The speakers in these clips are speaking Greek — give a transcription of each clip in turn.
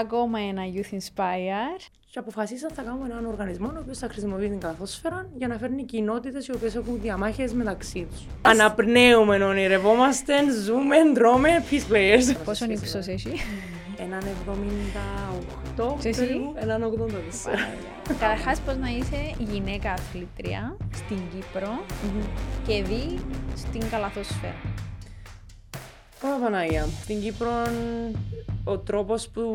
Ακόμα ένα Youth Inspire. Και αποφασίσαν θα κάνουμε έναν οργανισμό ο οποίος θα χρησιμοποιεί την καθόσφαιρα για να φέρνει κοινότητες οι οποίες έχουν διαμάχες μεταξύ τους. Αναπνέουμε, ονειρευόμαστε, ζούμε, τρώμε, peace players. Πόσο ύψος έχει; Έναν 78 Και εσύ; περίπου, έναν 84. Καταρχάς, πώς να είσαι γυναίκα αθλήτρια στην Κύπρο και δει στην καλαθόσφαιρα. Ω Παναγία, στην Κύπρο ο τρόπος που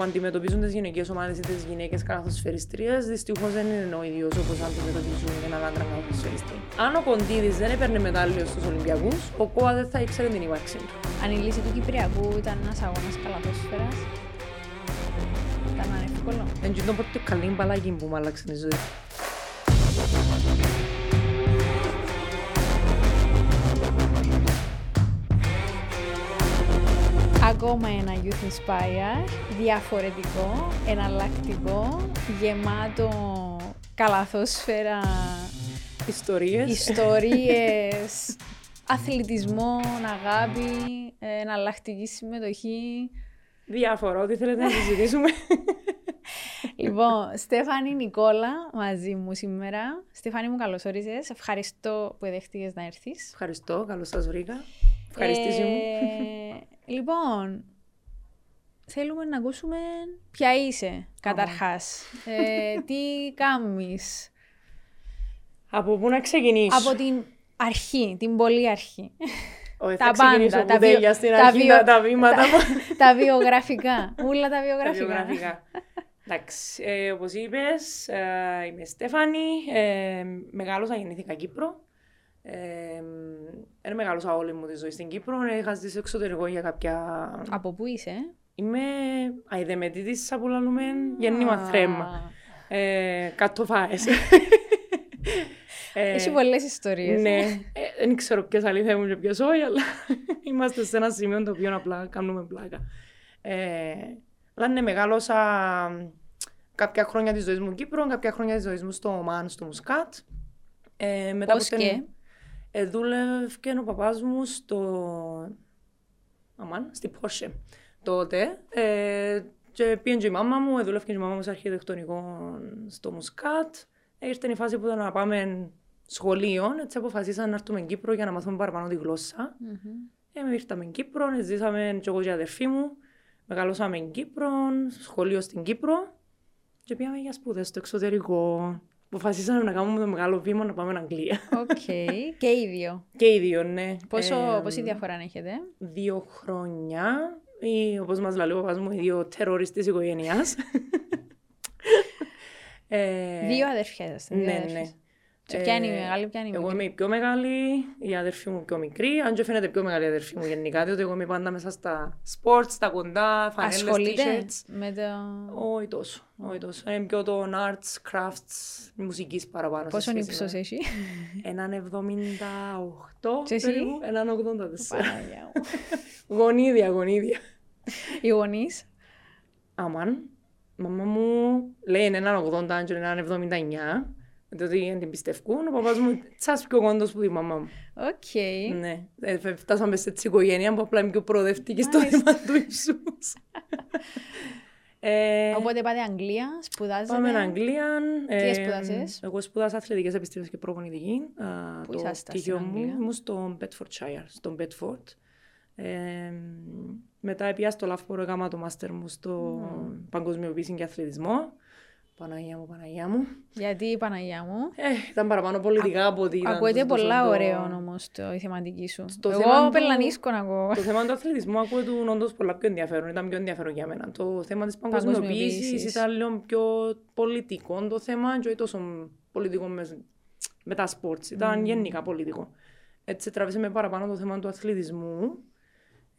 αντιμετωπίζουν τις γυναικές ομάδες ή τις γυναίκες καθοσφαιριστρίε δυστυχώς δεν είναι ο ίδιος όπως αντιμετωπίζουν έναν άντρα καθοσφαιριστή. Αν ο Κοντίδης δεν έπαιρνε μετάλλιο στους Ολυμπιακούς, ο Κόα δεν θα ήξερε την ύπαρξή του. Αν η λύση του Κυπριακού ήταν ένας αγώνας καλαθόσφαιρα, ήταν ανεύκολο. Δεν ξέρω πότε καλή μπαλάκι που μου άλλαξε τη ζωή. Ακόμα ένα Youth Inspire, διαφορετικό, εναλλακτικό, γεμάτο καλαθόσφαιρα, Ιστορίες. ιστορίες, αθλητισμό, αγάπη, ε, εναλλακτική συμμετοχή. Διάφορα, ό,τι θέλετε να συζητήσουμε. λοιπόν, Στέφανη Νικόλα μαζί μου σήμερα. Στέφανη μου καλώς όρισες. Ευχαριστώ που δέχτηκες να έρθεις. Ευχαριστώ, καλώς σας βρήκα. Ευχαριστήσει μου. Ε, λοιπόν, θέλουμε να ακούσουμε ποια είσαι καταρχάς. Ε, τι κάνεις; Από πού να ξεκινήσω; Από την αρχή, την πολύ αρχή. Όχι, τα θα ξεκινήσω πάντα, που τα δεν βιο- για στην τα αρχή βιο- τα, τα βήματα τα- μου. τα βιογραφικά. Όλα τα Τα βιογραφικά. βιογραφικά. Εντάξει, ε, όπως είπες, ε, είμαι Στέφανη, ε, μεγάλωσα, γεννήθηκα Κύπρο. Ε, δεν μεγάλωσα όλη μου τη ζωή στην Κύπρο, είχα ζήσει στο εξωτερικό για κάποια... Από πού είσαι, ε; Είμαι αιδεμετήτης, που λαλούμε, γέννημα θρέμα. Ε, κάτω φάες. Ε, Έχει πολλές ιστορίες. ναι, ε, δεν ξέρω ποιες αλήθεια μου και ποιες όχι, αλλά είμαστε σε ένα σημείο το οποίο απλά κάνουμε πλάκα. Ε, αλλά ναι, μεγάλωσα κάποια χρόνια της ζωής μου Κύπρο, κάποια χρόνια της ζωής μου στο Ομάν, στο Μουσκάτ. Ε, μετά Πώς από την- και; Ε, δούλευκε ο παπάς μου στο... Αμάν, στη Porsche τότε. Ε, και πήγαινε και η μάμα μου, ε, δούλευκε και η μάμα μου σε αρχιτεκτονικό στο Μουσκάτ. Ε, ήρθε η φάση που ήταν να πάμε σχολείο, έτσι αποφασίσαμε να έρθουμε Κύπρο για να μάθουμε παραπάνω τη γλώσσα. Μμμ. Ε, με ήρθαμε Κύπρο, ε, ζήσαμε και εγώ και η αδερφή μου. Μεγαλώσαμε Κύπρο, σχολείο στην Κύπρο και πήγαμε για σπουδές στο εξωτερικό. Αποφασίσαμε να κάνουμε το μεγάλο βήμα να πάμε Αγγλία. Οκ. Και οι δύο. και οι δύο, ναι. Πόσο, Ε, πόση διαφορά έχετε; Δύο χρόνια, ή όπως μας λέει ο παπάς μου, οι δύο terrors της οικογένειας. ε, Δύο αδερφιές είστε. δύο ναι, αδερφές. ναι. Και ποια είναι η Ε, μεγάλη, ποια είναι η Εγώ μικρή; είμαι η πιο μεγάλη, η αδερφή μου πιο μικρή. Αν και φαίνεται πιο μεγάλη η αδερφή μου γενικά, διότι εγώ είμαι πάντα μέσα στα sports, στα κοντά, φανέλες, Ασχολείται t-shirts. με το... Όχι τόσο, όχι τόσο. Είναι πιο των arts, crafts, μουσικής παραπάνω. σε Πόσο σχέση ύψος με- έχει; Έναν 78 Και εσύ; περίπου, έναν 84. Παναγιά μου. γονίδια, γονίδια. Οι γονείς; Αμάν, η μαμά μου λέει είναι έναν 80 και έναν 79. Διότι δεν την πιστεύουν. Ο παπάς μου τσάς πιο κοντός που τη μαμά μου. Οκ. Ναι, ε, φε- φτάσαμε σε έτσι οικογένεια που απλά είμαι πιο προοδευτική στο Μάλιστα. θέμα του ύψους. ε, Οπότε πάτε Αγγλία, σπουδάζετε. Πάμε Αγγλία. ε, σπούδασες; Εγώ σπούδασα αθλητικές επιστήμες και προπονητική. α, Πού το ήσασταν στην πτυχίο μου Αγγλία; ήμουν στο Bedfordshire, στο Bedford. Ε, μετά πήγα στο Loughborough, έκανα το μάστερ μου στο παγκοσμιοποίηση και αθλητισμό. Παναγία μου, Παναγία μου. Γιατί η Παναγία μου; Ε, ήταν παραπάνω πολιτικά από ότι ήταν Ακούεται τόσο πολλά το- ωραίο όμως το, η θεματική σου. Στο Εγώ θέμα του- πελανίσκω να ακούω. Το θέμα του αθλητισμού ακούγεται όντως πολλά πιο ενδιαφέρον. Ήταν πιο ενδιαφέρον για μένα. Το θέμα της παγκοσμιοποίησης Παγκοσμιοποίησης. ήταν λίγο πιο πολιτικό το θέμα, και όχι τόσο πολιτικό με, με τα sports. Ήταν γενικά πολιτικό. Έτσι τράβησε με παραπάνω το θέμα του αθλητισμού.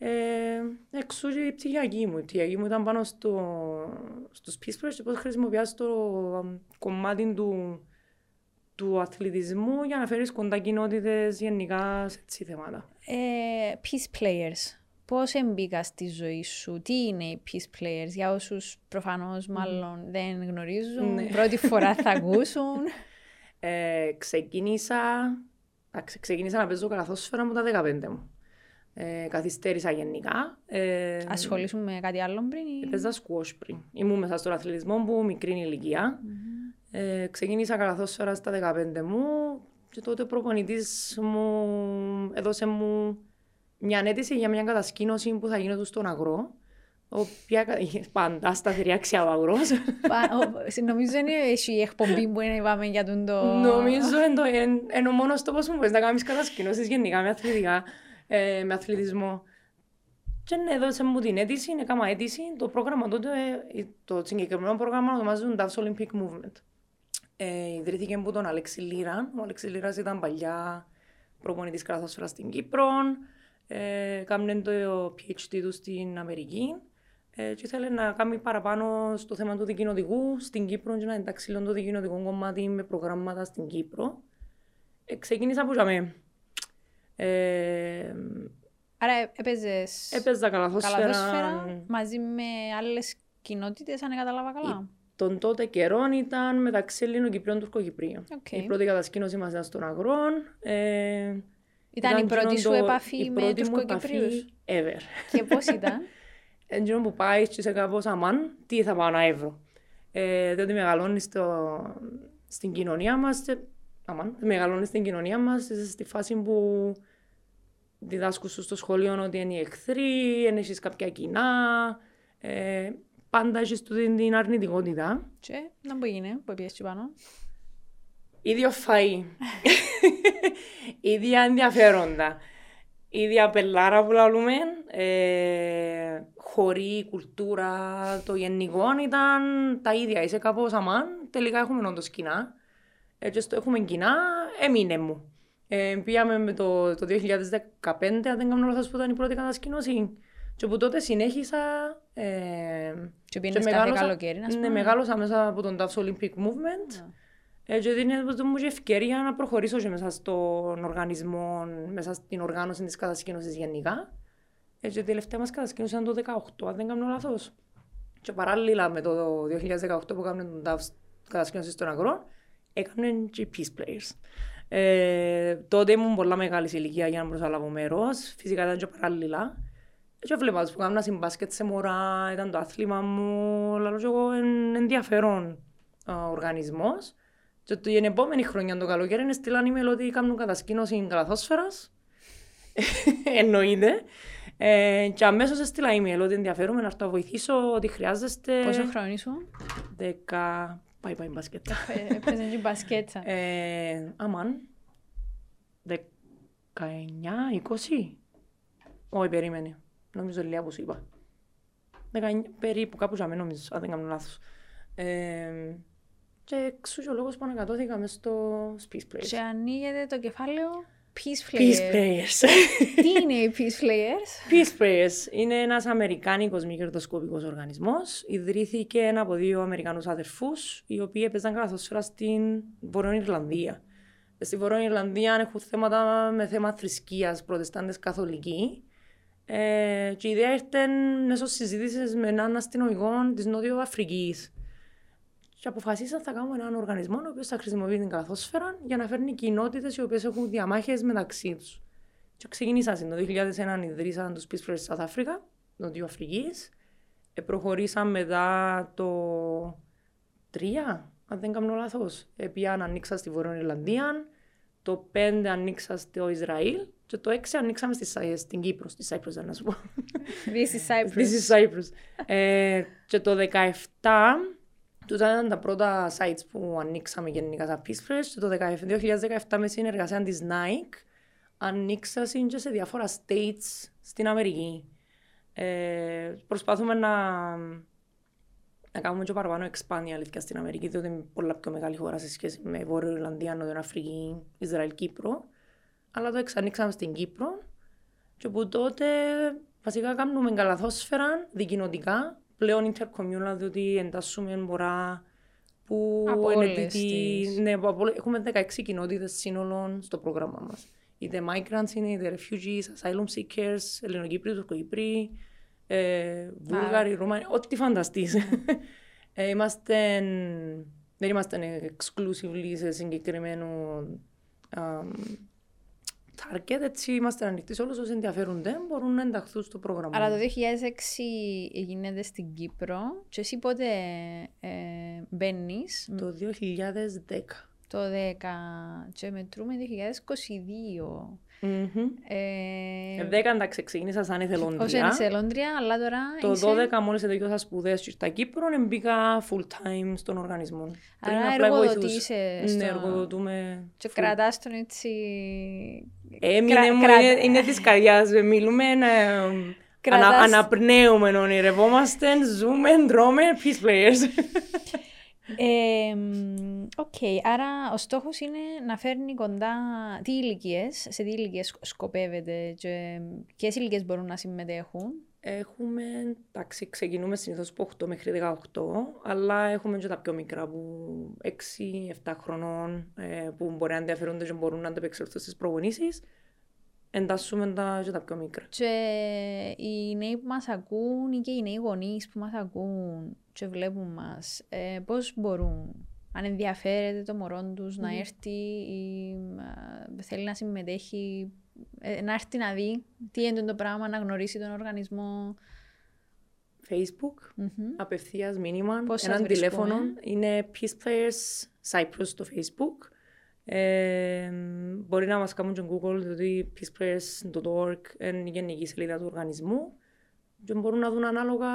Ε, εξού και η πτυχιακή μου. Η πτυχιακή μου ήταν πάνω στο, στους Peace και πώς χρησιμοποιάς το αμ, κομμάτι του, του αθλητισμού για να φέρεις κοντά κοινότητες γενικά σε έτσι θέματα. Ε, peace players. Πώς εμπήκα στη ζωή σου, τι είναι οι peace players, για όσους προφανώς μάλλον δεν γνωρίζουν, Ναι. πρώτη φορά θα ακούσουν. Ε, ξεκίνησα, εντάξει, ξεκίνησα να παίζω καλαθόσφαιρα μου τα 15 μου. Ε, καθυστέρησα γενικά. Ε, Ασχολήσουν με κάτι άλλο πριν ή... Έπαιζα σκουός πριν. Ήμουν μέσα στον αθλητισμό που μικρή ηλικία. Μμμ. Ε, ξεκίνησα καλαθόσφαιρα στα 15 μου και τότε ο προπονητής μου έδωσε μου μια αίτηση για μια κατασκήνωση που θα γίνεται στον αγρό. Οποία πάντα σταθερή αξία ο αγρός. Πα- ο- Νομίζω είναι εσύ η εκπομπή που είναι είπαμε για τον το... Νομίζω είναι το- εν- είναι ο μόνος τόπος που μπορείς να κάνεις κατασκηνώσεις γενικά με αθλητικά, ε, με αθλητισμό. Και ναι, έδωσε μου την αίτηση, έκανα αίτηση. Το πρόγραμμα τότε, ε, το συγκεκριμένο πρόγραμμα ονομάζεται Dove Olympic Movement. Ε, ιδρύθηκε από τον Αλέξη Λίρα. Ο Αλέξης Λίρας ήταν παλιά προπονητής κράτος στην Κύπρο. Ε, κάμνε το PhD του στην Αμερική. Ε, και ήθελε να κάνει παραπάνω στο θέμα του δικοινοτικού στην Κύπρο και να εντάξει λίγο το δικοινοτικό κομμάτι με προγράμματα στην Κύπρο. Ε, ξεκίνησα από μέ. Ε, Άρα έπαιζες έπαιζα καλαθόσφαιρα. καλαθόσφαιρα μαζί με άλλες κοινότητες, αν κατάλαβα καλά; Τον τότε καιρό ήταν μεταξύ Ελληνοκυπρίων και Τουρκοκυπρίων. Οκ. Η πρώτη κατασκήνωση μας ήταν στον Αγρόν. Ε, Ήταν η πρώτη εκείνο σου το- επαφή η με πρώτη μου Τουρκοκυπρίους; επαφή Ever. Και πώς ήταν; Εν τζείνο που πάεις και σε κάπως αμάν, τι θα πάω να έβρω. Ε, διότι μεγαλώνεις στο, στην κοινωνία μας, και, αμάν, μεγαλώνεις στην κοινωνία μας, είσαι στη φάση που διδάσκουν σου στο σχολείο ότι είναι οι εχθροί, δεν έχεις κάποια κοινά, ε, πάντα έχεις τούτη την αρνητικότητα. Και να που έγινε, που πήγες εκεί πάνω. Ίδιο φαΐ, ίδια ενδιαφέροντα, ίδια πελάρα που λαλούμε, ε, χωρί κουλτούρα, το γενικό ήταν τα ίδια. Είσαι κάπως αμάν, τελικά έχουμε όντως κοινά. Έτσι στο έχουμε κοινά, έμεινε μου. Ε, πήγαμε με το, το 2015, αν δεν κάνω λάθος που ήταν η πρώτη κατασκήνωση. Και από τότε συνέχισα ε, Και πήγαινες κάθε καλοκαίρι, να ναι, πούμε. μεγάλωσα μέσα από τον Dove Olympic Movement. Ε, και δίνει μου και ευκαιρία να προχωρήσω και μέσα στον οργανισμό, μέσα στην οργάνωση της κατασκήνωσης γενικά. Ε, και η τελευταία μας κατασκήνωση ήταν το 2018, αν δεν κάνω λάθος. Και παράλληλα με το 2018 που έκαμε τον DAF κατασκήνωση στον αγρό, έκαμε και Peace Players. Ε, τότε ήμουν πολλά μεγάλη σε ηλικία για να προσαλάβω μέρος, φυσικά ήταν και παράλληλα. Και βλέπας τους που έκανα συμπάσκετ σε μωρά, ήταν το άθλημα μου, αλλά και εγώ εν, ενδιαφέρον α, οργανισμός. Και το, την επόμενη χρονιά το καλοκαίρι είναι στείλαν email ότι κάνουν κατασκήνωση καλαθόσφαιρας. Εννοείται. Ε, και αμέσως έστειλα email ότι ενδιαφέρομαι να έρθω να βοηθήσω, ότι χρειάζεστε. Πόσο χρόνο ήσουν. Δεκα... Πάει, πάει μπασκετ. Ε, Έπαιζε και μπασκέτσα. Ε, αμάν. 19, 20. Όχι, περίμενε. Νομίζω λίγα που σου είπα. 19, περίπου, κάπου για μένα νομίζω, αν δεν κάνω λάθος. Ε, και εξού και ο λόγος που ανακατώθηκα μες στο Peace Players. Και ανοίγεται το κεφάλαιο Peace Peace Players. Players. Τι είναι οι Peace Players? Peace Players είναι ένας αμερικάνικος μη κερδοσκοπικός οργανισμός. Ιδρύθηκε από δύο Αμερικανούς αδερφούς, οι οποίοι έπαιζαν καθόσφαιρα στην Βόρεια Ιρλανδία. Στη Βόρεια Ιρλανδία έχουν θέματα με θέμα θρησκείας, προτεστάντες καθολικοί. Ε, και η ιδέα ήρθε μέσω συζήτησης με έναν αστυνομικό της Νότιο Αφρικής. Και αποφασίσαν θα κάνουμε έναν οργανισμό ο οποίος θα χρησιμοποιεί την καθόσφαιρα για να φέρνει κοινότητες οι οποίες έχουν διαμάχες μεταξύ τους. Και ξεκινήσαν το 2001, ιδρύσαν τους Peace Force South Africa, Νότιο Αφρικής. Ε, προχωρήσαν μετά το 3, αν δεν κάνω λάθος. Επιάν ανοίξα στη Βόρεια Ιρλανδία. Το 5 ανοίξα στο Ισραήλ. Και το 6 ανοίξαμε στη, Σα- στην Κύπρο, στη Cyprus, να σου πω. This is Cyprus. This is Cyprus. ε, και το 17, τούτα ήταν τα πρώτα sites που ανοίξαμε γενικά σαν Peace Fresh. Και το 17 2017 μες συνεργασία της Nike ανοίξασαν και σε διάφορα states στην Αμερική. Ε, προσπαθούμε να, να κάνουμε και παραπάνω expand η αλήθεια στην Αμερική, διότι είναι πολλά πιο μεγάλη χώρα σε σχέση με Βόρειο Ιρλανδία, Νότιο Αφρική, Ισραήλ, Κύπρο. Αλλά το εξανοίξαμε στην Κύπρο και από τότε βασικά κάνουμε καλαθόσφαιρα δικοινοτικά, πλέον intercommunal, διότι εντάσσουμε μωρά που Από είναι όλες αιτητοί- τις. Ναι, από όλες- έχουμε 16 κοινότητες σύνολων στο πρόγραμμα μας. Είτε migrants είναι, είτε refugees, asylum seekers, Ελληνοκύπριοι, Τουρκοκύπριοι, ε, Βούλγαροι, Ρωμανοί, ό,τι φανταστείς. ε, είμαστε, δεν είμαστε exclusively σε συγκεκριμένο α, target, έτσι είμαστε ανοιχτοί σε όλους όσοι ενδιαφέρονται, μπορούν να ενταχθούν στο πρόγραμμα. Αλλά το 2006 γίνεται στην Κύπρο και εσύ πότε ε, μπαίνεις; Το 2010. Το 10 και μετρούμε 2022. Mm-hmm. Ε, 10 εντάξει, ξεκίνησα σαν εθελόντρια. ως εθελόντρια, αλλά τώρα Το είσαι... 12 μόλις τελειώσα σπουδές στα Κύπρο, μπήκα full time στον οργανισμό. Άρα Πριν απλά βοηθούσα. εργοδοτείσαι στο- Ναι, εργοδοτούμε. Και full. κρατάς τον έτσι... Έμεινε Κρα- μου, κρατα- είναι, είναι της καρδιάς. Μιλούμε, ε, ανα, Κρατάς- αναπνέουμε, ονειρευόμαστε, ζούμε, δρώμε, peace players. Ε, μ, Οκ, άρα ο στόχος είναι να φέρνει κοντά τι ηλικίες, σε τι ηλικίες σκοπεύετε και ποιες ηλικίες μπορούν να συμμετέχουν. Έχουμε, εντάξει, ξεκινούμε συνήθως από 8 μέχρι 18, αλλά έχουμε και τα πιο μικρά που 6-7 χρονών ε, που μπορεί να ενδιαφέρονται και μπορούν να ανταπεξέλθουν στις προπονήσεις. Εντάσσουμε τα, και τα πιο μικρά. Και οι νέοι που μας ακούν ή και οι νέοι γονείς που μας ακούν και βλέπουν μας, ε, πώς μπορούν, αν ενδιαφέρεται το μωρό τους να έρθει ή α, θέλει να συμμετέχει, ε, να έρθει να δει τι είναι το πράγμα, να γνωρίσει τον οργανισμό. Facebook, Μμμ. απευθείας μήνυμα, Πώς σας έναν βρίσκουμε; τηλέφωνο. Είναι Peace Players Cyprus στο Facebook. Ε, μπορεί να μας κάνουν και Google, δηλαδή peaceplayers.org είναι η γενική σελίδα του οργανισμού. Και μπορούν να δουν ανάλογα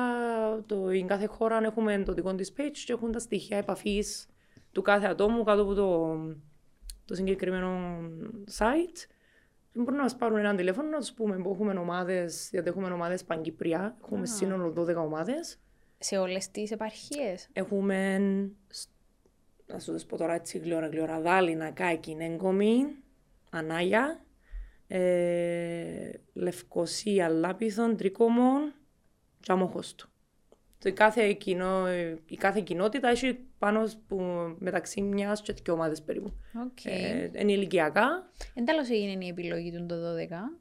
το, η κάθε χώρα αν έχουμε το δικό της page και έχουν τα στοιχεία επαφής του κάθε ατόμου κάτω από το, το συγκεκριμένο site. Και μπορούν να μας πάρουν ένα τηλέφωνο να τους πούμε που έχουμε ομάδες, γιατί έχουμε ομάδες παγκυπριά, έχουμε Α. σύνολο 12 ομάδες. Σε όλες τις επαρχίες. Έχουμε, σ- να σου τις πω τώρα έτσι γλυόρα γλυόρα, Δάλινα, Κάκη, Έγκομη, Ανάγια, ε, Λευκοσία, Λάπιθον, Τρίκομον και Αμόχωστο. Το κάθε κοινό, η κάθε κοινότητα έχει πάνω που, μεταξύ μιας και δύο ομάδες περίπου. Οκ. Ε, είναι ηλικιακά. Εν τέλος έγινε η επιλογή του το 12.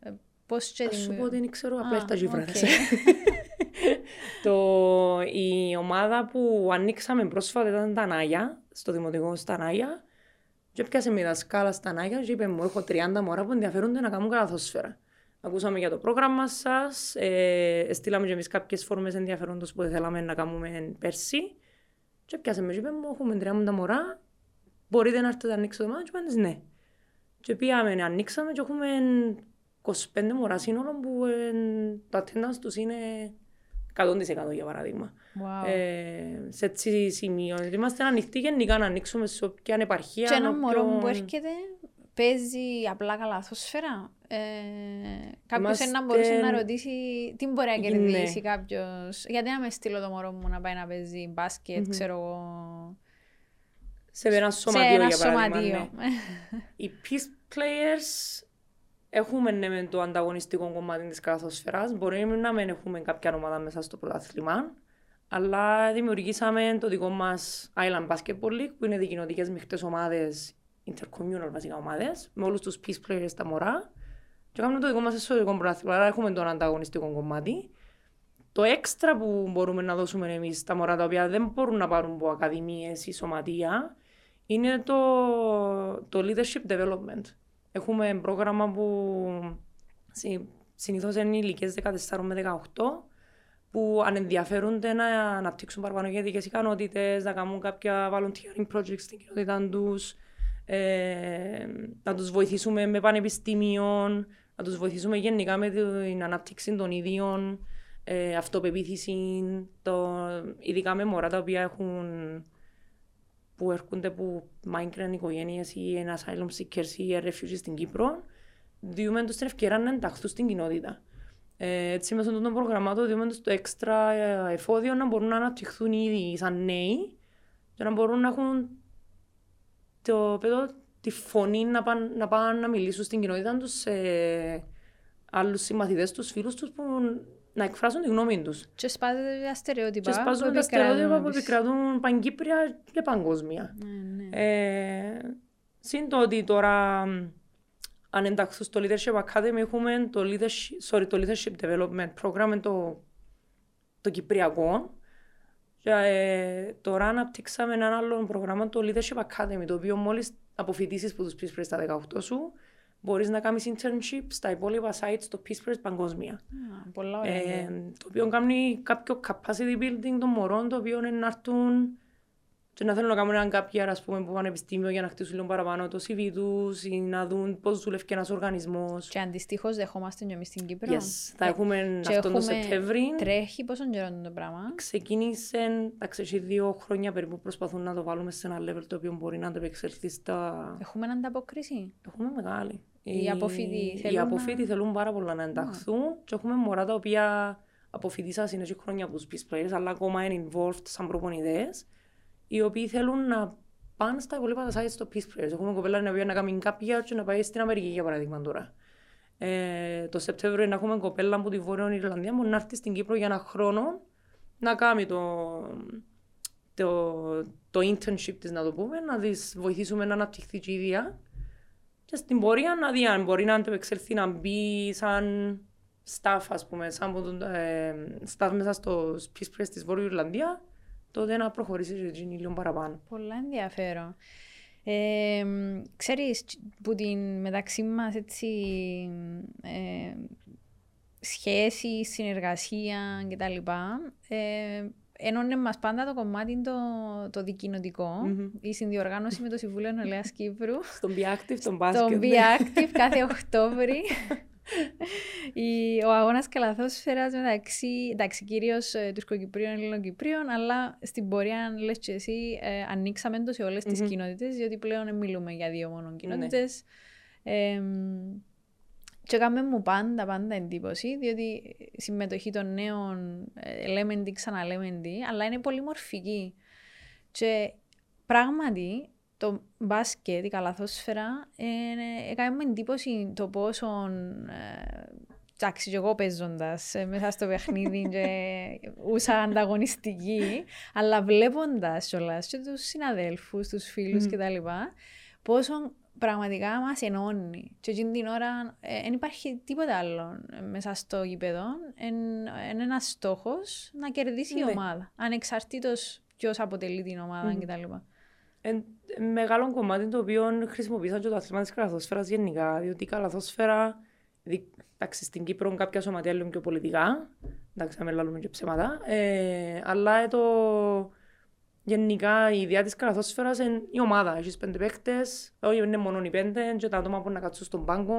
Ε, πώς και Θα σου πω ότι δεν ξέρω, απλά Α, έφτα γύβραδες. οκ. το, η ομάδα που ανοίξαμε πρόσφατα ήταν τα Νάγια, στο δημοτικό στα Νάγια. Και έπιασε μια δασκάλα στα Νάγια και είπε μου, έχω 30 μωρά που ενδιαφέρονται να κάνουν καλαθόσφαιρα. Ακούσαμε για το πρόγραμμα σας, ε, στείλαμε και εμείς κάποιες φόρμες ενδιαφέροντος που θέλαμε να κάνουμε πέρσι. Και έπιασε μες και είπε μου, έχουμε 30 μωρά, μπορείτε να έρθετε να ανοίξετε το μάτι, και είπαν ναι. Και πήγαμε, ανοίξαμε και έχουμε 25 μωρά σύνολο που ε, το attendance τους είναι 100% για παράδειγμα. Wow. Ε, σε έτσι σημείο. Δηλαδή, Είμαστε ανοιχτοί γενικά να ανοίξουμε σε όποια επαρχία. και ένα όποιον- μωρό που έρχεται παίζει απλά καλαθόσφαιρα. Ε, κάποιος Είμαστε- να μπορούσε να ρωτήσει τι μπορεί να Ναι. κερδίσει κάποιος; Γιατί να με στείλω το μωρό μου να πάει να παίζει μπάσκετ, Μμμ. ξέρω εγώ. σε ένα σε σωματείο ένα για παράδειγμα. σωματείο. ναι. Οι peace players έχουμε ναι με το ανταγωνιστικό κομμάτι της καλαθοσφαιράς. Μπορεί να μην έχουμε κάποια ομάδα μέσα στο πρωτάθλημα, αλλά δημιουργήσαμε το δικό μας Island Basketball League, που είναι δικοινωτικές μειχτές ομάδες, intercommunal βασικά ομάδες, με όλους τους peace players τα μωρά. Και κάνουμε το δικό μας εσωτερικό πρωτάθλημα, άρα έχουμε τον ανταγωνιστικό κομμάτι. Το έξτρα που μπορούμε να δώσουμε εμείς στα μωρά τα οποία δεν μπορούν να πάρουν από ακαδημίες ή σωματεία είναι το, το leadership development. Έχουμε πρόγραμμα που συ, συνήθως είναι ηλικίες 14 με 18 που αν ενδιαφέρονται να αναπτύξουν παραπανογετικές ικανότητες, να κάνουν κάποια volunteering projects στην κοινότητα τους, ε, να τους βοηθήσουμε με πανεπιστήμιων, να τους βοηθήσουμε γενικά με την ανάπτυξη των ίδιων, ε, αυτοπεποίθηση, το, ειδικά με μωρά τα οποία έχουν που έρχονται από migrant οικογένειες ή ένα asylum seekers ή refugees στην Κύπρο, διούμε τους την ευκαιρία να ενταχθούν στην κοινότητα. Ε, έτσι, μέσω των προγραμμάτων διούμε τους το έξτρα ε, εφόδιο να μπορούν να αναπτυχθούν ήδη σαν νέοι και να μπορούν να έχουν το, παιδό, τη φωνή να πάνε, να πάνε να μιλήσουν στην κοινότητα τους σε άλλους συμμαθητές τους, φίλους τους που να εκφράσουν τη γνώμη τους. Και σπάζετε τα στερεότυπα. Και σπάζουν που τα στερεότυπα που επικρατούν επικρατούν παγκύπρια και παγκόσμια. Ναι, ναι. Ε, συν το ότι τώρα μ, αν ενταχθούν στο Leadership Academy έχουμε το Leadership, sorry, το leadership Development Program το, το Κυπριακό και ε, τώρα αναπτύξαμε ένα άλλο πρόγραμμα το Leadership Academy το οποίο μόλις αποφοιτήσεις που τους πεις πριν στα 18 σου μπορείς να κάνεις internship στα υπόλοιπα sites στο Peace Press παγκόσμια. Α, Πολλά ωραία. Ε, ναι. το οποίο κάνει κάποιο capacity building των μωρών, το οποίο είναι να έρθουν και να θέλουν να κάνουν έναν κάποια ας πούμε, που πανεπιστήμιο για να χτίσουν λίγο παραπάνω το CV τους ή να δουν πώς δουλεύει και ένας οργανισμός. Και αντιστοίχως δεχόμαστε και εμείς στην Κύπρο. Yes, θα Ε, έχουμε και αυτόν τον έχουμε- Σεπτέμβρη. Τρέχει πόσο καιρό είναι το πράγμα; Ξεκίνησε, εντάξει, έχει δύο χρόνια περίπου που προσπαθούν να το βάλουμε σε ένα level το οποίο μπορεί να το επεξέλθει στα... Έχουμε ανταπόκριση. Έχουμε μεγάλη. Οι απόφοιτοι οι θέλουν να- απόφοιτοι θέλουν πάρα πολλά να ενταχθούν και έχουμε μωρά τα οποία αποφοιτήσαν συνέχεια χρόνια από τους peace players αλλά ακόμα είναι involved σαν προπονητές οι οποίοι θέλουν να πάνε στα υπολείπα τα sites στο peace players. Έχουμε κοπέλα η οποία να κάνει κάποια και να πάει στην Αμερική για παράδειγμα τώρα. Ε, το Σεπτέμβριο να έχουμε κοπέλα από τη Βόρεια Ιρλανδία που να έρθει στην Κύπρο για ένα χρόνο να κάνει το, το, το internship της να το πούμε, να της βοηθήσουμε να αναπτυχθεί και η ίδια και στην πορεία να δει αν μπορεί να αντεπεξέλθει να μπει σαν staff, ας πούμε, σαν από τον, ε, staff μέσα στο Peace Press της Βόρειου Ιρλανδία, τότε να προχωρήσει και γίνει λίγο παραπάνω. Πολλά ενδιαφέρον. Ε, ξέρεις, που την μεταξύ μας έτσι ε, σχέση, συνεργασία κτλ. Ε, ενώνε μας πάντα το κομμάτι το, το δικοινοτικό, Μμμ. η συνδιοργάνωση με το Συμβούλιο Νεολαίας Κύπρου. Στον Be Active, τον μπάσκετ. Το ναι. Be Active κάθε Οκτώβρη. Η- ο αγώνας καλαθόσφαιρας μεταξύ, εντάξει, κυρίως ε, τουρκοκυπρίων, ελληνοκυπρίων, αλλά στην πορεία, λες και εσύ, ε, ανοίξαμε το σε όλες τις Μμμ. κοινότητες, διότι πλέον δεν μιλούμε για δύο Ναι. μόνο κοινότητες. Ε, και έκαμε μου πάντα, πάντα εντύπωση, διότι η συμμετοχή των νέων, ε, λέμε τι, ξαναλέμε τι, αλλά είναι πολύ μορφική. Και πράγματι, το μπάσκετ, η καλαθόσφαιρα, ε, έκανε μου εντύπωση το πόσο. Ε, εντάξει, και εγώ παίζοντας μέσα στο παιχνίδι και ούσα ανταγωνιστική, αλλά βλέποντας κιόλας και τους συναδέλφους, τους φίλους Μμμ. κτλ. Πόσο πραγματικά μας ενώνει. Και εκείνη την ώρα δεν υπάρχει τίποτα άλλο ε, μέσα στο γήπεδο. Είναι ένας στόχος να κερδίσει η Ναι. ομάδα. Ανεξαρτήτως ποιος αποτελεί την ομάδα Μμμ. κτλ. Εν, εν μεγάλο κομμάτι το οποίο χρησιμοποίησαν και το αθλήμα της καλαθόσφαιρας γενικά, διότι η καλαθόσφαιρα, δι- εντάξει, στην Κύπρο κάποια σωματεία λίγο πιο πολιτικά, εντάξει, να μην λαλούμε και ψέματα, ε, αλλά ε, το, γενικά η ιδέα της καλαθόσφαιρας είναι η ομάδα. Έχεις πέντε παίκτες, όχι είναι μόνο οι πέντε, και τα άτομα που να κάτσουν στον πάγκο,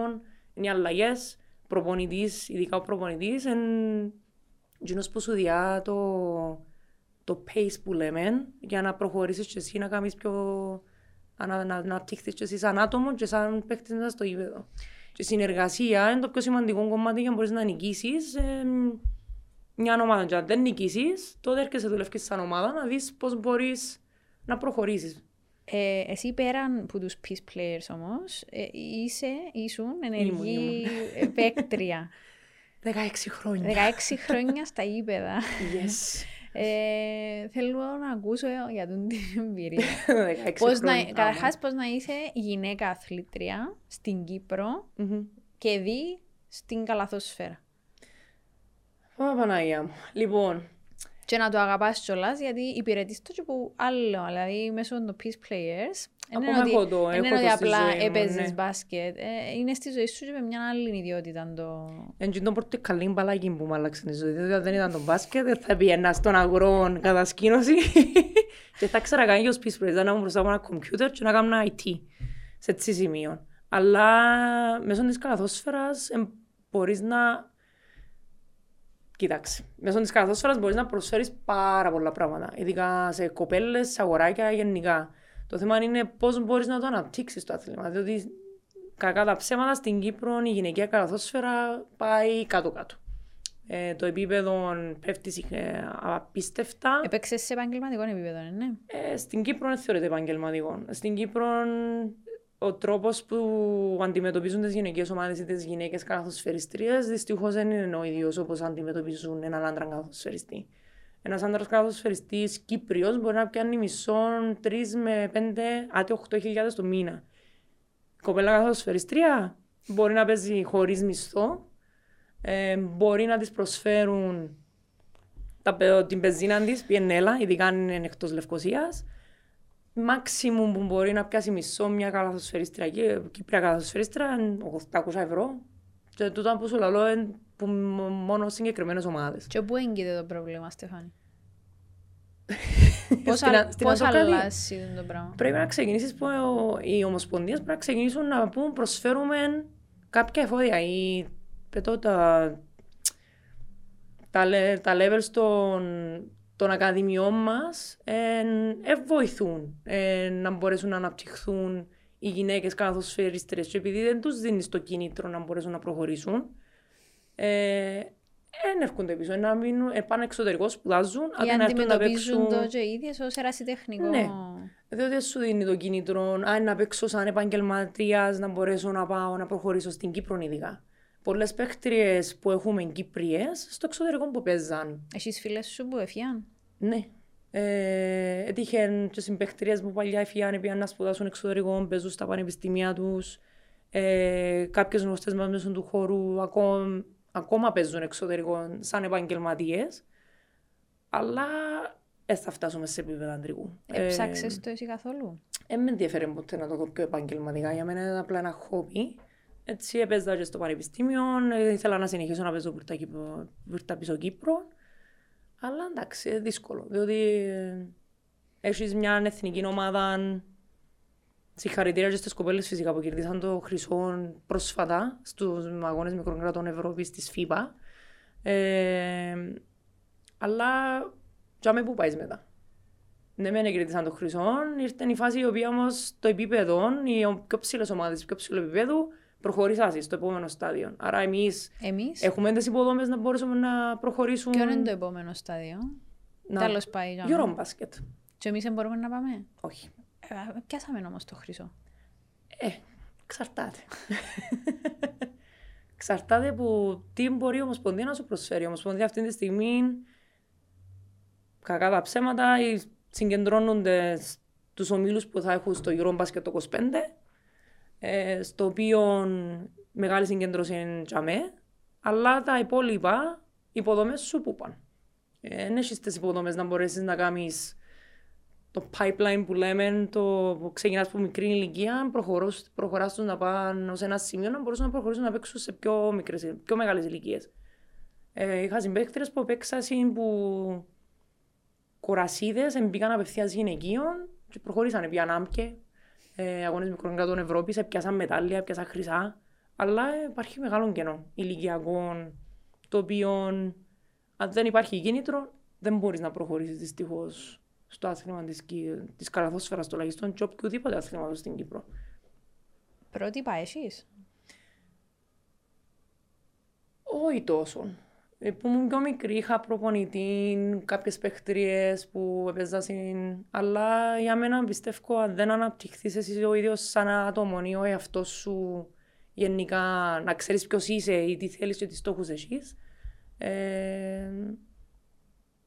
είναι οι αλλαγές, προπονητής, ειδικά ο προπονητής, είναι εκείνος που σου διά το, το pace που λέμε για να προχωρήσεις και εσύ να κάνεις πιο... να, να, να αναπτύχθεις και εσύ σαν άτομο και σαν παίκτης μέσα στο γήπεδο. Και η συνεργασία είναι το πιο σημαντικό κομμάτι για να μπορείς να νικήσεις ε, μια ομάδα. Και αν δεν νικήσεις, τότε έρχεσαι δουλεύεις σαν ομάδα να δεις πώς μπορείς να προχωρήσεις. Ε, εσύ πέραν που τους peace players όμως, ε, είσαι, ήσουν ενεργή ήμουν. ε, παίκτρια. 16 χρόνια. 16 χρόνια στα γήπεδα. Yes. Ε, θέλω να ακούσω για τον την εμπειρία. 16 πώς να, χρόνια. καταρχάς, πώς να είσαι γυναίκα αθλήτρια στην Κύπρο Μμμ. και δει στην καλαθόσφαιρα. Ω, Παναγία μου. Λοιπόν, Και να το αγαπάς κιόλας, γιατί υπηρετείς το και που άλλο, δηλαδή μέσω των peace players. δεν είναι Ακόμα ότι- έχω το- δεν είναι έχω ότι το στη απλά ζωή μου, έπαιζες ναι. μπάσκετ. Ε, είναι στη ζωή σου και με μια άλλη ιδιότητα το... Εν το πρώτο καλή μπαλάκι που μου άλλαξε η ζωή. Δηλαδή, αν δεν ήταν το μπάσκετ, δεν θα πήγαινα στον αγρό κατασκήνωση και θα ξέρα κάνει ως peace president να μου μπροστά από ένα κομπιούτερ και να κάνω ένα IT σε έτσι σημείο. Αλλά μέσω της καλαθόσφαιρας εμ, μπορείς να... Κοίταξε, μέσω της καλαθόσφαιρας μπορείς να προσφέρεις πάρα πολλά πράγματα. Ειδικά σε κοπέλες, σε αγοράκια γενικά. Το θέμα είναι πώς μπορείς να το αναπτύξεις το άθλημα. Διότι κακά τα ψέματα στην Κύπρο η γυναικεία καλαθόσφαιρα πάει κάτω-κάτω. Ε, το επίπεδο πέφτει ε, απίστευτα. Έπαιξες σε επαγγελματικό επίπεδο, ναι. Ε, στην Κύπρο δεν θεωρείται επαγγελματικό. Στην Κύπρο ο τρόπος που αντιμετωπίζουν τις γυναικείε ομάδες ή τις γυναίκες καλαθοσφαιριστρίε δυστυχώς δεν είναι ο ίδιος όπως αντιμετωπίζουν έναν άντρα καλαθοσφαιριστή. Ένας άντρας καλαθοσφαιριστή Κύπριος μπορεί να πιάνει μισό, τρεις με πέντε, άτι 8.000 το μήνα. Η κοπέλα καλαθοσφαιριστρία μπορεί να παίζει χωρίς μισθό, ε, μπορεί να της προσφέρουν τα, πε- την πεζίνα της, πιενέλα, ειδικά αν είναι εκτός Λευκοσίας. Maximum που μπορεί να πιάσει μισό μια καλαθοσφαιρίστρια και Κύπρια καλαθοσφαιρίστρια είναι 800 ευρώ. Και τούτα που σου λαλώ είναι που μόνο συγκεκριμένες ομάδες. Και πού έγκυται το πρόβλημα, Στεφάνη; Πώς, Στην- α- στην πώς Αζωκαδία. αλλάζει το πράγμα; Πρέπει να ξεκινήσεις που οι ομοσπονδίες πρέπει να ξεκινήσουν να πούν προσφέρουμε κάποια εφόδια ή πετώ τα, τα, λε- τα levels των, των ακαδημιών μας ε, ε, βοηθούν ε, να μπορέσουν να αναπτυχθούν οι γυναίκες καθοσφαιριστές και επειδή δεν τους δίνεις το κίνητρο να μπορέσουν να προχωρήσουν ε, δεν έρχονται πίσω, να μείνουν, ε, πάνε εξωτερικό, σπουδάζουν, Ή άντε να έρθουν να αντιμετωπίζουν παίξουν... το και οι ίδιες ως ερασιτεχνικό. Ναι. Διότι δεν σου δίνει το κίνητρο, αν να παίξω σαν επαγγελματίας, να μπορέσω να πάω να προχωρήσω στην Κύπρο ειδικά. Πολλές παίχτριες που έχουμε Κύπριε στο εξωτερικό που παίζαν. Εσείς φίλες σου που έφυγαν; Ναι. Ε, έτυχε και συμπαίχτριες που παλιά έφυγαν, πήγαν να σπουδάσουν εξωτερικό, παίζουν στα πανεπιστήμια τους. Ε, Κάποιες γνωστές μας μέσω του χώρου ακόμα, ακόμα παίζουν εξωτερικό σαν επαγγελματίες. Αλλά δεν θα φτάσουμε σε επίπεδο αντρικού. Ε, Έψαξες το εσύ καθόλου; δεν με ενδιαφέρει ποτέ να το δω πιο επαγγελματικά. Για μένα είναι απλά ένα χόμπι. Έτσι έπαιζα και στο πανεπιστήμιο, ε, ήθελα να συνεχίσω να παίζω βουρτά, Κύπρο- βουρτά πίσω Κύπρο. Αλλά εντάξει, είναι δύσκολο. Διότι έχεις μια εθνική ομάδα. Συγχαρητήρια και στις κοπέλες φυσικά που κερδίσαν το χρυσό πρόσφατα στους αγώνες μικρών κρατών Ευρώπης της FIBA. Ε, αλλά για που πάεις μετά. Ναι, μεν κερδίσαν το χρυσό, ήρθε η φάση η οποία όμως το επίπεδο, οι πιο ψηλές ομάδες, πιο ψηλό επίπεδο, προχωρήσαν στο επόμενο στάδιο. Άρα εμείς Εμείς, έχουμε τις υποδομέ να μπορέσουμε να προχωρήσουμε. ποιο είναι το επόμενο στάδιο; να... Τέλος πάει. για μένα. Euroμπάσκετ. Και εμείς δεν μπορούμε να πάμε; Όχι. Ε, πιάσαμε όμως το χρυσό. Ε, εξαρτάται. εξαρτάται που τι μπορεί η Ομοσπονδία να σου προσφέρει. Η Ομοσπονδία αυτή τη στιγμή, κακά τα ψέματα, οι- συγκεντρώνονται στους ομίλους που θα έχουν στο Eurobasket το 25, ε, στο οποίο μεγάλη συγκέντρωση είναι τζαμέ, αλλά τα υπόλοιπα υποδομές σου που πάνε. Ε, Δεν έχεις τις υποδομές να μπορέσεις να κάνεις το pipeline που λέμε, το που ξεκινάς από μικρή ηλικία, προχωρούς, προχωράς τους να πάνε σε ένα σημείο να μπορούσαν να προχωρήσουν να παίξουν σε πιο, μικρές, πιο μεγάλες ηλικίες. Ε, είχα συμπαίκτρες που παίξαν που κορασίδες, μπήκαν απευθείας γυναικείων και προχωρήσαν, πήγαν άμπκε, ε, αγώνες μικρών κρατών Ευρώπης, έπιασαν μετάλλια, έπιασαν χρυσά, αλλά ε, υπάρχει μεγάλο κενό ηλικιακό, το οποίο αν δεν υπάρχει κίνητρο, δεν μπορείς να προχωρήσεις δυστυχώς στο άθλημα της, Κύ- της καλαθόσφαιρας τουλάχιστον και οποιοδήποτε άθλημα στην Κύπρο. Πρότυπα εσείς. Όχι τόσο. Ε, Που ήμουν πιο μικρή, είχα προπονητή, κάποιες παιχτρίες που έπαιζα συν... Αλλά για μένα πιστεύω αν δεν αναπτυχθείς εσύ ο ίδιος σαν άτομο ή ο εαυτός σου γενικά να ξέρεις ποιος είσαι ή τι θέλεις και τι στόχους έχεις. Ε,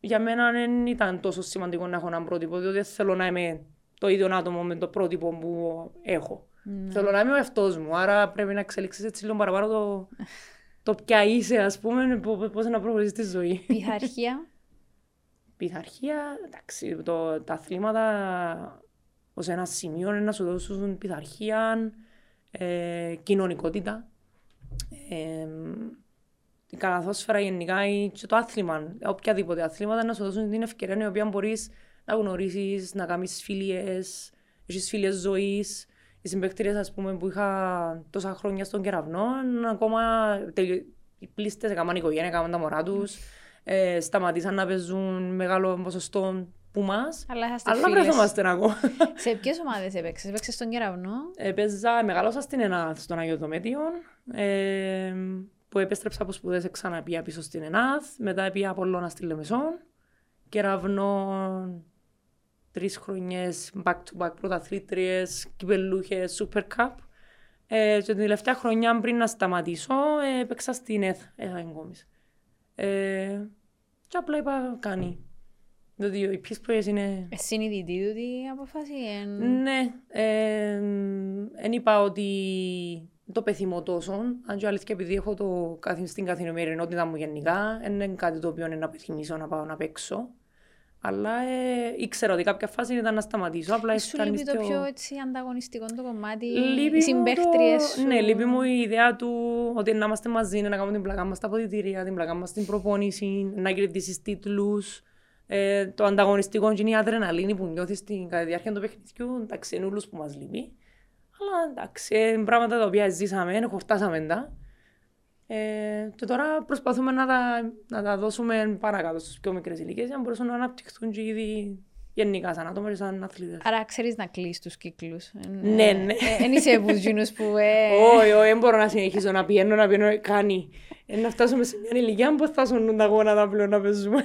για μένα δεν ήταν τόσο σημαντικό να έχω έναν πρότυπο, διότι δεν θέλω να είμαι το ίδιο άτομο με το πρότυπο που έχω. Θέλω να είμαι ο εαυτός μου, άρα πρέπει να εξελίξεις έτσι λίγο παραπάνω το, το ποια είσαι, ας πούμε, πο- πώς να προχωρήσεις τη ζωή. Πειθαρχία. Πειθαρχία, εντάξει, το, τα αθλήματα ως ένα σημείο είναι να σου δώσουν πειθαρχία, ε, κοινωνικότητα, ε, η καλαθόσφαιρα γενικά ή και το άθλημα, οποιαδήποτε αθλήματα να σου δώσουν την ευκαιρία η οποία μπορείς να γνωρίσεις, να κάνεις φιλίες, έχεις φιλίες ζωής. Οι συμπαίκτριες, ας πούμε, που είχα τόσα χρόνια στον κεραυνό, ακόμα τελει... οι πλήστες έκαναν οικογένεια, έκαναν τα μωρά τους, ε, σταματήσαν να παίζουν μεγάλο ποσοστό που μας, Αλλά είσαστε αλλά φίλες. βρεθόμαστε ακόμα. Σε ποιες ομάδες έπαιξες. Έπαιξες στον κεραυνό; Έπαιζα, μεγάλωσα στην ΕΝΑΘ στον Αγιο Δομέτιο, ε, που επέστρεψα από σπουδές ξανά πήγα πίσω στην ΕΝΑΘ, μετά πήγα από Λόνα στη Λεμεσόν, κεραυνό τρεις χρονιές back to back πρωταθλήτριες, κυπελούχες, Super Cup. Ε, και την τελευταία χρονιά πριν να σταματήσω, ε, έπαιξα στην ΕΘ, ΕΘΑ Εγκόμης. Ε, και απλά είπα κάνει. Διότι οι πίσπροες είναι... Ε, Συνειδητή του η αποφάση. εν- Ναι, δεν είπα ότι το πεθυμώ τόσο. Αν και αλήθεια επειδή έχω το, καθ- στην καθημερινότητα μου γενικά, δεν είναι κάτι το οποίο είναι να πεθυμίσω να πάω να παίξω. Αλλά ε, ήξερα ότι κάποια φάση ήταν να σταματήσω. Απλά Σου λείπει ήταν το πιο- πιο έτσι, ανταγωνιστικό το κομμάτι, Λείπει οι μου συμπαίχτριες το... σου. Ναι, λείπει μου η ιδέα του ότι να είμαστε μαζί, να κάνουμε την πλάκα μας στα ποδητήρια, την πλάκα μας στην προπόνηση, να κερδίσεις τίτλους. Ε, το ανταγωνιστικό είναι η αδρεναλίνη που νιώθεις στην κατά τη διάρκεια του παιχνιδιού. Εντάξει, είναι ούλους που μας λείπει. Αλλά εντάξει, ε, είναι πράγματα τα οποία ζήσαμε, χορτάσαμε τα. Ε, και τώρα προσπαθούμε να τα, να τα δώσουμε παρακάτω στις πιο μικρές ηλικίες για να μπορέσουν να αναπτυχθούν και ήδη γενικά σαν άτομα και σαν αθλητές. Άρα ξέρεις να κλείσεις τους κύκλους. Ναι, ναι. Εν είσαι από τους που... ε, Όχι, όχι, δεν μπορώ να συνεχίσω να πηγαίνω, να πηγαίνω, κάνει. Ε, να φτάσουμε σε μια ηλικία που θα σωνούν τα γόνατα πλέον να παίζουμε.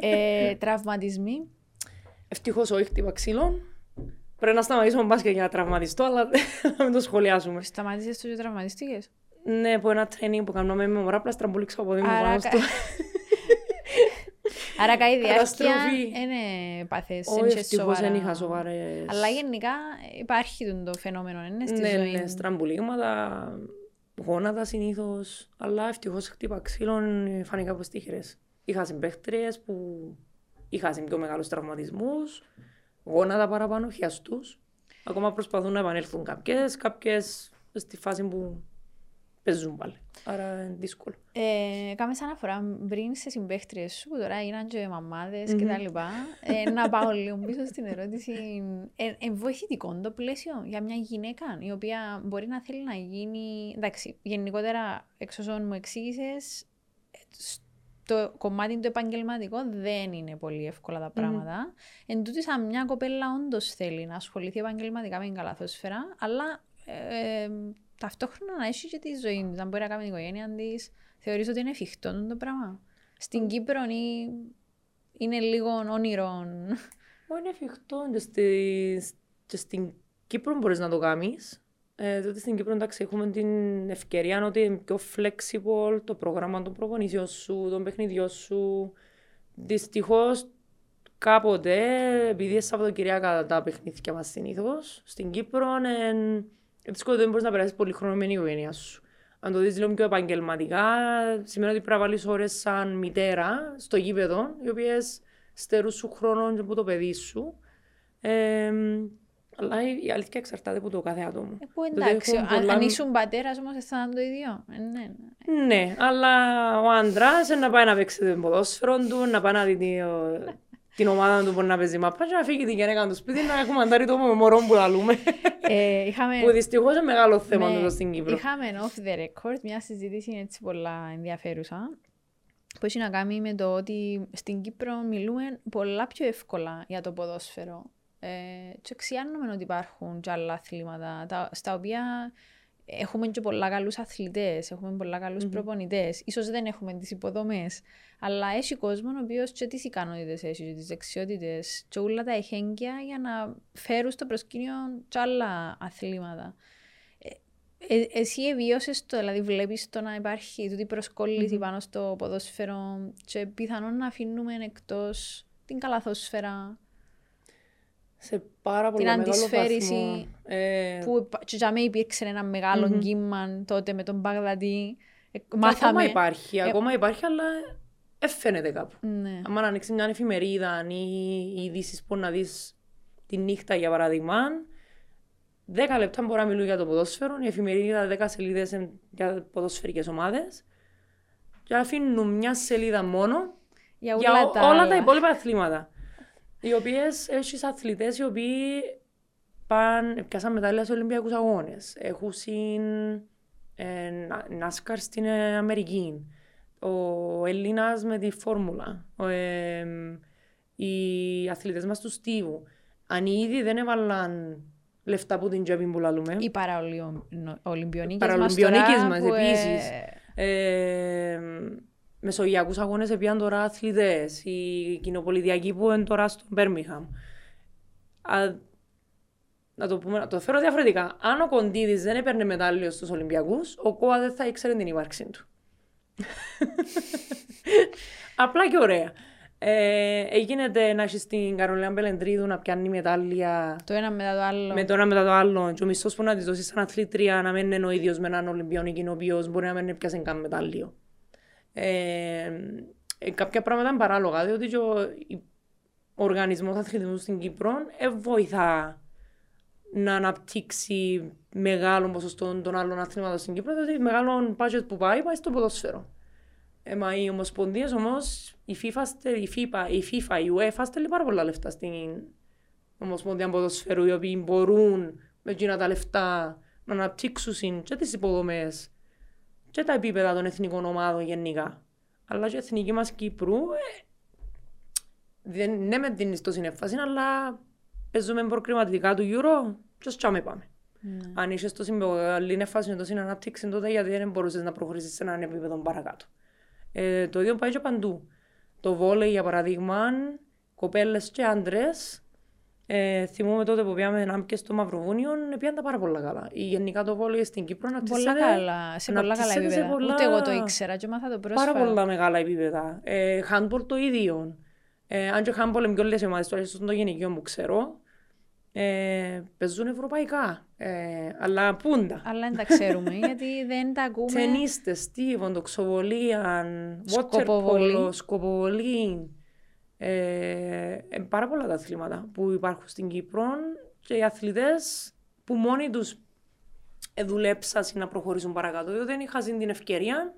ε, Τραυματισμοί. Ευτυχώς όχι χτύπα ξύλων. Πρέπει να σταματήσω μπάσκετ για να τραυματιστώ, αλλά να μην το σχολιάσουμε. Σταμάτησες το και τραυματιστήκες. Ναι, από ένα training που κάνουμε με μωρά τραμπολίξα από δίμο Άρα, πάνω κα- στο... Άρα καλή διάρκεια Καταστροφή. είναι πάθες, Όχι, είναι ευτυχώς σοβαρά. δεν είχα σοβαρές... Αλλά γενικά υπάρχει το- το φαινόμενο, είναι στη Ναι, ζωή. ναι, στραμπουλίγματα, γόνατα συνήθως, αλλά ευτυχώς χτύπα ξύλων ε, φάνηκα από τύχερες. Είχα συμπαίχτριες που είχαν πιο μεγάλους τραυματισμούς, γόνατα παραπάνω, χιαστούς. Ακόμα προσπαθούν να επανέλθουν κάποιες, κάποιες στη φάση που παίζουν πάλι. Άρα είναι δύσκολο. Ε, κάμε σαν αναφορά πριν σε συμπαίχτριες σου που τώρα έγιναν και μαμάδες και Μμμ. τα λοιπά. Ε, να πάω λίγο πίσω στην ερώτηση. Ε, ε, βοηθητικό το πλαίσιο για μια γυναίκα η οποία μπορεί να θέλει να γίνει. Εντάξει, γενικότερα εξ όσων μου εξήγησες, το κομμάτι το επαγγελματικό δεν είναι πολύ εύκολα τα πράγματα. Εν τούτης, αν μια κοπέλα όντως θέλει να ασχοληθεί επαγγελματικά με την καλαθόσφαιρα, αλλά ε, ε, ταυτόχρονα να έχεις και τη ζωή της, να μπορεί να κάνει την οικογένεια της, θεωρείς ότι είναι εφικτό το πράγμα. Στην Κύπρο ή είναι λίγο όνειρο. Ω, Είναι εφικτό και, στη, και στην Κύπρο μπορείς να το κάνεις. Ε, τότε στην Κύπρο εντάξει, έχουμε την ευκαιρία ότι είναι πιο flexible το πρόγραμμα των προπονήσεων σου, των παιχνιδιών σου. Δυστυχώς κάποτε, επειδή είναι Σαββατοκυριακά τα παιχνίδια μας συνήθως, στην Κύπρο είναι δύσκολο δεν μπορείς να περάσεις πολύ χρόνο με την οικογένεια σου. Αν το δεις λίγο πιο επαγγελματικά, σημαίνει ότι πρέπει να βάλεις ώρες σαν μητέρα στο γήπεδο, οι οποίες στερούν σου χρόνο και από το παιδί σου. Ε, αλλά η η αλήθεια εξαρτάται από το κάθε άτομο. Ε, που Δηλαδή, εντάξει, έχουν αν, πολλά- αν ήσουν πατέρας όμως αισθάναν το ίδιο. Ε, ναι, ναι. Ναι, αλλά ο άντρας να πάει να παίξει το ποδόσφαιρο του, να πάει να δει τη- την ομάδα του που να παίζει μάπα και να φύγει τη γυναίκα του σπίτι να έχουμε αντάρει το μωρό που λαλούμε. Ε, είχαμε... που δυστυχώς είναι μεγάλο θέμα Ναι, εδώ στην Κύπρο. Είχαμε off the record μια συζήτηση έτσι πολλά ενδιαφέρουσα που έχει να κάνει με το ότι στην Κύπρο μιλούμε πολλά πιο εύκολα για το ποδόσφαιρο. Ε, και ξιάνουμε ότι υπάρχουν και άλλα αθλήματα τα, στα οποία έχουμε και πολλά καλούς αθλητές, έχουμε πολλά καλούς Μμμ. προπονητές. Ίσως δεν έχουμε τις υποδομές, αλλά έχει κόσμο ο οποίος και τις ικανότητες έχει, και τις δεξιότητες και όλα τα εχέγγυα για να φέρουν στο προσκήνιο και άλλα αθλήματα. Ε, ε, εσύ εβίωσες το, δηλαδή βλέπεις το να υπάρχει τούτη προσκόλληση Μμμ. πάνω στο ποδόσφαιρο και πιθανόν να αφήνουμε εκτός την καλαθόσφαιρα Σε πάρα πολύ την μεγάλο αντισφαίριση βαθμό. Ε, που υπα- και για μένα υπήρξε ένα μεγάλο Μμμ. κύμα τότε με τον Μπαγδατή. Ε, και Μάθαμε. Ακόμα υπάρχει, Ε, ακόμα υπάρχει, αλλά έφαινεται κάπου. Ναι. Αν ανοίξεις μια εφημερίδα ή ειδήσεις που να δεις τη νύχτα για παράδειγμα, 10 λεπτά μπορεί να μιλούν για το ποδόσφαιρο, η εφημερίδα 10 σελίδες για ποδοσφαιρικέ ομάδες. Και αφήνουν μια σελίδα μόνο Για, για όλα, ό- τα όλα άλλα. τα υπόλοιπα αθλήματα. Οι οποίες έχει αθλητές οι οποίοι πάνε, πιάσαν μετάλλια σε Ολυμπιακούς Αγώνες. Έχουν συν ε, να- NASCAR στην ε, Αμερική. Ο Έλληνα με τη φόρμουλα. Ο, ε, οι αθλητές μας τους Στίβου. Αν ήδη δεν έβαλαν λεφτά από την τσέπη που λαλούμε. Οι παραολυμπιονίκες παραολυμπιονίκες μας, τώρα μας, που, ε, επίσης. Ε, μεσογειακούς αγώνες επίαν τώρα αθλητές, οι κοινοπολιτιακοί που είναι τώρα στο Μπέρμιχαμ. Α, να το, πούμε, να το φέρω διαφορετικά. Αν ο Κοντίδης δεν έπαιρνε μετάλλιο στους Ολυμπιακούς, ο Κόα δεν θα ήξερε την ύπαρξή του. Απλά και ωραία. Ε, έγινε να έχεις στην Καρολίνα Μπελεντρίδου να πιάνει μετάλλια Το ένα μετά το άλλο. με το ένα μετά το άλλο. Και ο μισθός που να της δώσεις σαν αθλήτρια να μην είναι ο ίδιος με έναν Ολυμπιονίκη ο οποίος μπορεί να μην πιάσει καν μετάλλιο. Ε, ε, κάποια πράγματα είναι παράλογα, διότι και ο, η- οργανισμός αθλητισμού στην Κύπρο ε, βοηθά να αναπτύξει μεγάλο ποσοστό των άλλων αθλημάτων στην Κύπρο, διότι μεγάλο budget που πάει, πάει στο ποδόσφαιρο. Ε, μα οι ομοσπονδίε όμως, η FIFA, η FIFA, η FIFA, η UEFA στέλνει πάρα πολλά λεφτά στην Ομοσπονδία Ποδοσφαίρου, οι οποίοι μπορούν με εκείνα τα λεφτά να αναπτύξουν και τις υποδομές και τα επίπεδα των εθνικών ομάδων γενικά. Αλλά και η εθνική μας Κύπρου ε, δεν, ναι με την ιστό συνέφαση, αλλά παίζουμε προκριματικά του Euro και τσάμε πάμε. Mm. Αν είσαι στο συμπογαλή εφάση με το ανάπτυξη, τότε γιατί δεν μπορούσες να προχωρήσεις σε έναν επίπεδο παρακάτω. Ε, το ίδιο πάει και παντού. Το βόλεϊ, για παράδειγμα, κοπέλες και άντρες, ε, θυμούμαι τότε που πήγαμε να και στο Μαυροβούνιο, πήγαν τα πάρα πολλά καλά. Η γενικά το βόλεϊ στην Κύπρο να Πολλά καλά, σε πολλά καλά επίπεδα. Πολλά... Ούτε εγώ το ήξερα και μάθα το πρόσφατα. Πάρα πολλά μεγάλα επίπεδα. Ε, handball το ίδιο. Ε, αν και handball είναι πιο λίγες ομάδες, τώρα στο το γενικείο που ξέρω, ε, παίζουν ευρωπαϊκά. Ε, αλλά πούντα. Αλλά δεν τα ξέρουμε, γιατί δεν τα ακούμε. Τενίστες, τίβον, τοξοβολίαν, waterpolo, σκοποβολή. Ε, ε, πάρα πολλά τα αθλήματα που υπάρχουν στην Κύπρο και οι αθλητές που μόνοι τους δουλέψαν να προχωρήσουν παρακάτω, διότι δεν είχαν την ευκαιρία,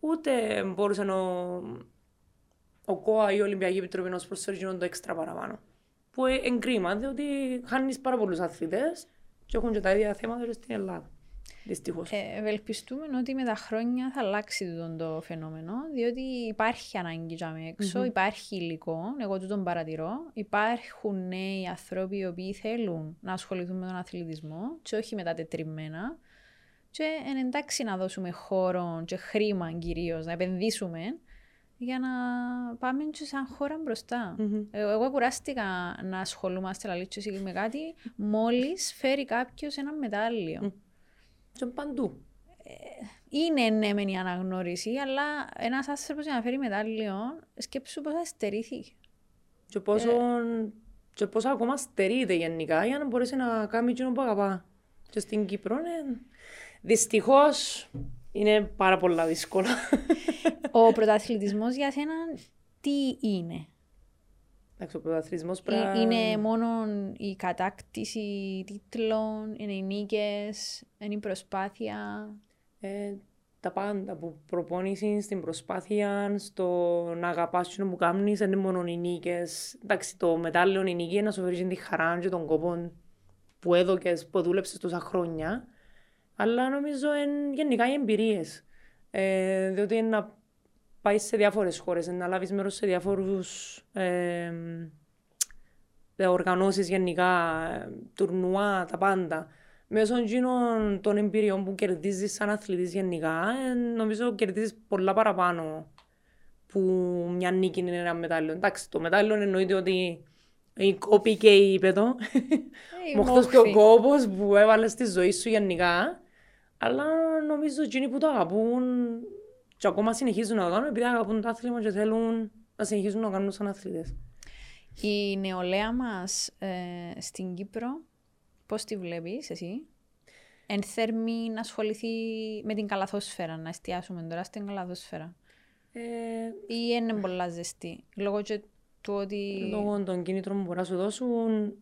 ούτε μπορούσαν ο, ο ΚΟΑ ή η Ολυμπιακή Επιτροπή να προσφέρουν το έξτρα παραπάνω που εγκρίμα, διότι χάνεις πάρα πολλούς αθλητές και έχουν και τα ίδια θέματα στην Ελλάδα. Δυστυχώς. Ε, ευελπιστούμε ότι με τα χρόνια θα αλλάξει το φαινόμενο, διότι υπάρχει ανάγκη για με εξω υπάρχει υλικό, εγώ τον παρατηρώ. Υπάρχουν νέοι άνθρωποι οι οποίοι θέλουν να ασχοληθούν με τον αθλητισμό και όχι με τα τετριμμένα. Και είναι εντάξει να δώσουμε χώρο και χρήμα κυρίως, να επενδύσουμε για να πάμε και σαν χώρα μπροστά. Mm-hmm. Εγώ κουράστηκα να ασχολούμαστε λαλίτσες με κάτι μόλις φέρει κάποιος ένα μετάλλιο. Mm. Και παντού. Ε, είναι ναι μεν η αναγνώριση, αλλά ένας άνθρωπος για να φέρει μετάλλιο, σκέψου πώς αστερήθηκε. Και πόσο, ε... και πόσο ακόμα στερείται γενικά για να μπορέσει να κάνει εκείνο που αγαπά. Και στην Κύπρο, ναι, δυστυχώς, είναι πάρα πολλά δύσκολα. Ο πρωταθλητισμός για σένα τι είναι; Εντάξει, ο πρωταθλητισμός ε, πρέπει Είναι μόνο η κατάκτηση τίτλων, είναι οι νίκες, είναι η προσπάθεια. Ε, τα πάντα που προπόνηση στην προσπάθεια, στο να αγαπάς το που κάνει, δεν είναι μόνο οι νίκες. Εντάξει, το μετάλλιο, η νίκη να σου φέρεις τη χαρά και τον κόπο που έδωκες, που δούλεψες τόσα χρόνια. Αλλά νομίζω είναι γενικά οι εμπειρίες. Ε, διότι είναι να πάει σε διάφορες χώρες, να λάβεις μέρος σε διάφορους ε, οργανώσεις γενικά, τουρνουά, τα πάντα. Μέσω των εμπειριών που κερδίζεις σαν αθλητής γενικά, ε, νομίζω κερδίζεις πολλά παραπάνω που μια νίκη είναι ένα μετάλλιο. Εντάξει, το μετάλλιο εννοείται ότι η κόπη και η ύπεδο, μοχτός και ο κόπος που έβαλες στη ζωή σου γενικά, αλλά νομίζω ότι που το αγαπούν και ακόμα συνεχίζουν να το κάνουν επειδή αγαπούν το άθλημα και θέλουν να συνεχίζουν να κάνουν σαν αθλητές. Η νεολαία μας ε, στην Κύπρο, πώς τη βλέπεις εσύ, εν θέρμη να ασχοληθεί με την καλαθόσφαιρα, να εστιάσουμε τώρα στην καλαθόσφαιρα. Ε, ή είναι πολλά ζεστή, λόγω και του ότι... Λόγω των κινήτρων που μπορούν να σου δώσουν,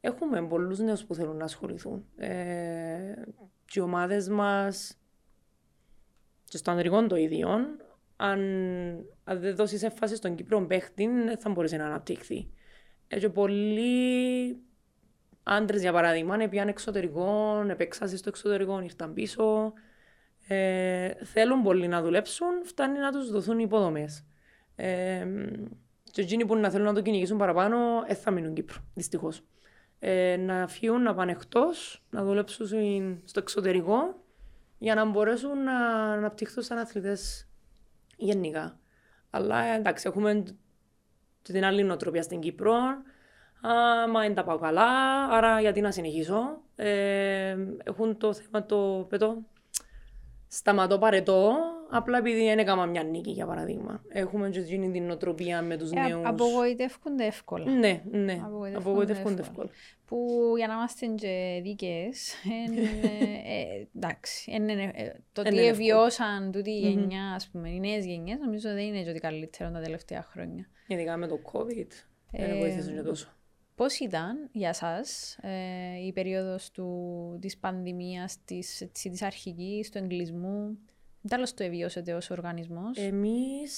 έχουμε πολλούς νέους που θέλουν να ασχοληθούν. Ε, και οι ομάδες μας και στο ανδρικό το ίδιο, αν, αν δεν δώσεις έμφαση στον Κύπρο παίχτη, δεν θα μπορέσει να αναπτύχθει. Έτσι, πολλοί άντρες, για παράδειγμα, πήγαν εξωτερικό, επέξασαν στο εξωτερικό, ήρθαν πίσω. Ε, θέλουν πολύ να δουλέψουν, φτάνει να τους δοθούν υποδομές. Ε, και εκείνοι που να θέλουν να το κυνηγήσουν παραπάνω, δεν θα μείνουν Κύπρο, δυστυχώς. Ε, να φύγουν, να πάνε εκτός, να δουλέψουν στο εξωτερικό για να μπορέσουν να αναπτυχθούν σαν αθλητές γενικά. Αλλά εντάξει, έχουμε την άλλη νοοτροπία στην Κύπρο. Μα δεν τα πάω καλά, άρα γιατί να συνεχίσω. Ε, έχουν το θέμα το πετώ. Σταματώ παρετώ, απλά επειδή δεν έκανα μια νίκη, για παράδειγμα. Έχουμε και γίνει την νοοτροπία με τους ε, νέους. Απογοητεύκονται εύκολα. Ναι, ναι. Απογοητεύκονται εύκολα. εύκολα. Που για να είμαστε και δίκαιες, ε, εντάξει, ε, το τι εβιώσαν τούτη η γενιά, ας πούμε, οι νέες γενιές, νομίζω δεν είναι και ότι καλύτερο τα τελευταία χρόνια. Ειδικά με το COVID. Δεν Ε, βοήθησαν και τόσο. Πώς ήταν για σας ε, η περίοδος του, της πανδημίας, της, έτσι, της αρχικής, του εγκλισμού; Τέλος το εβίωσετε ως οργανισμός. Εμείς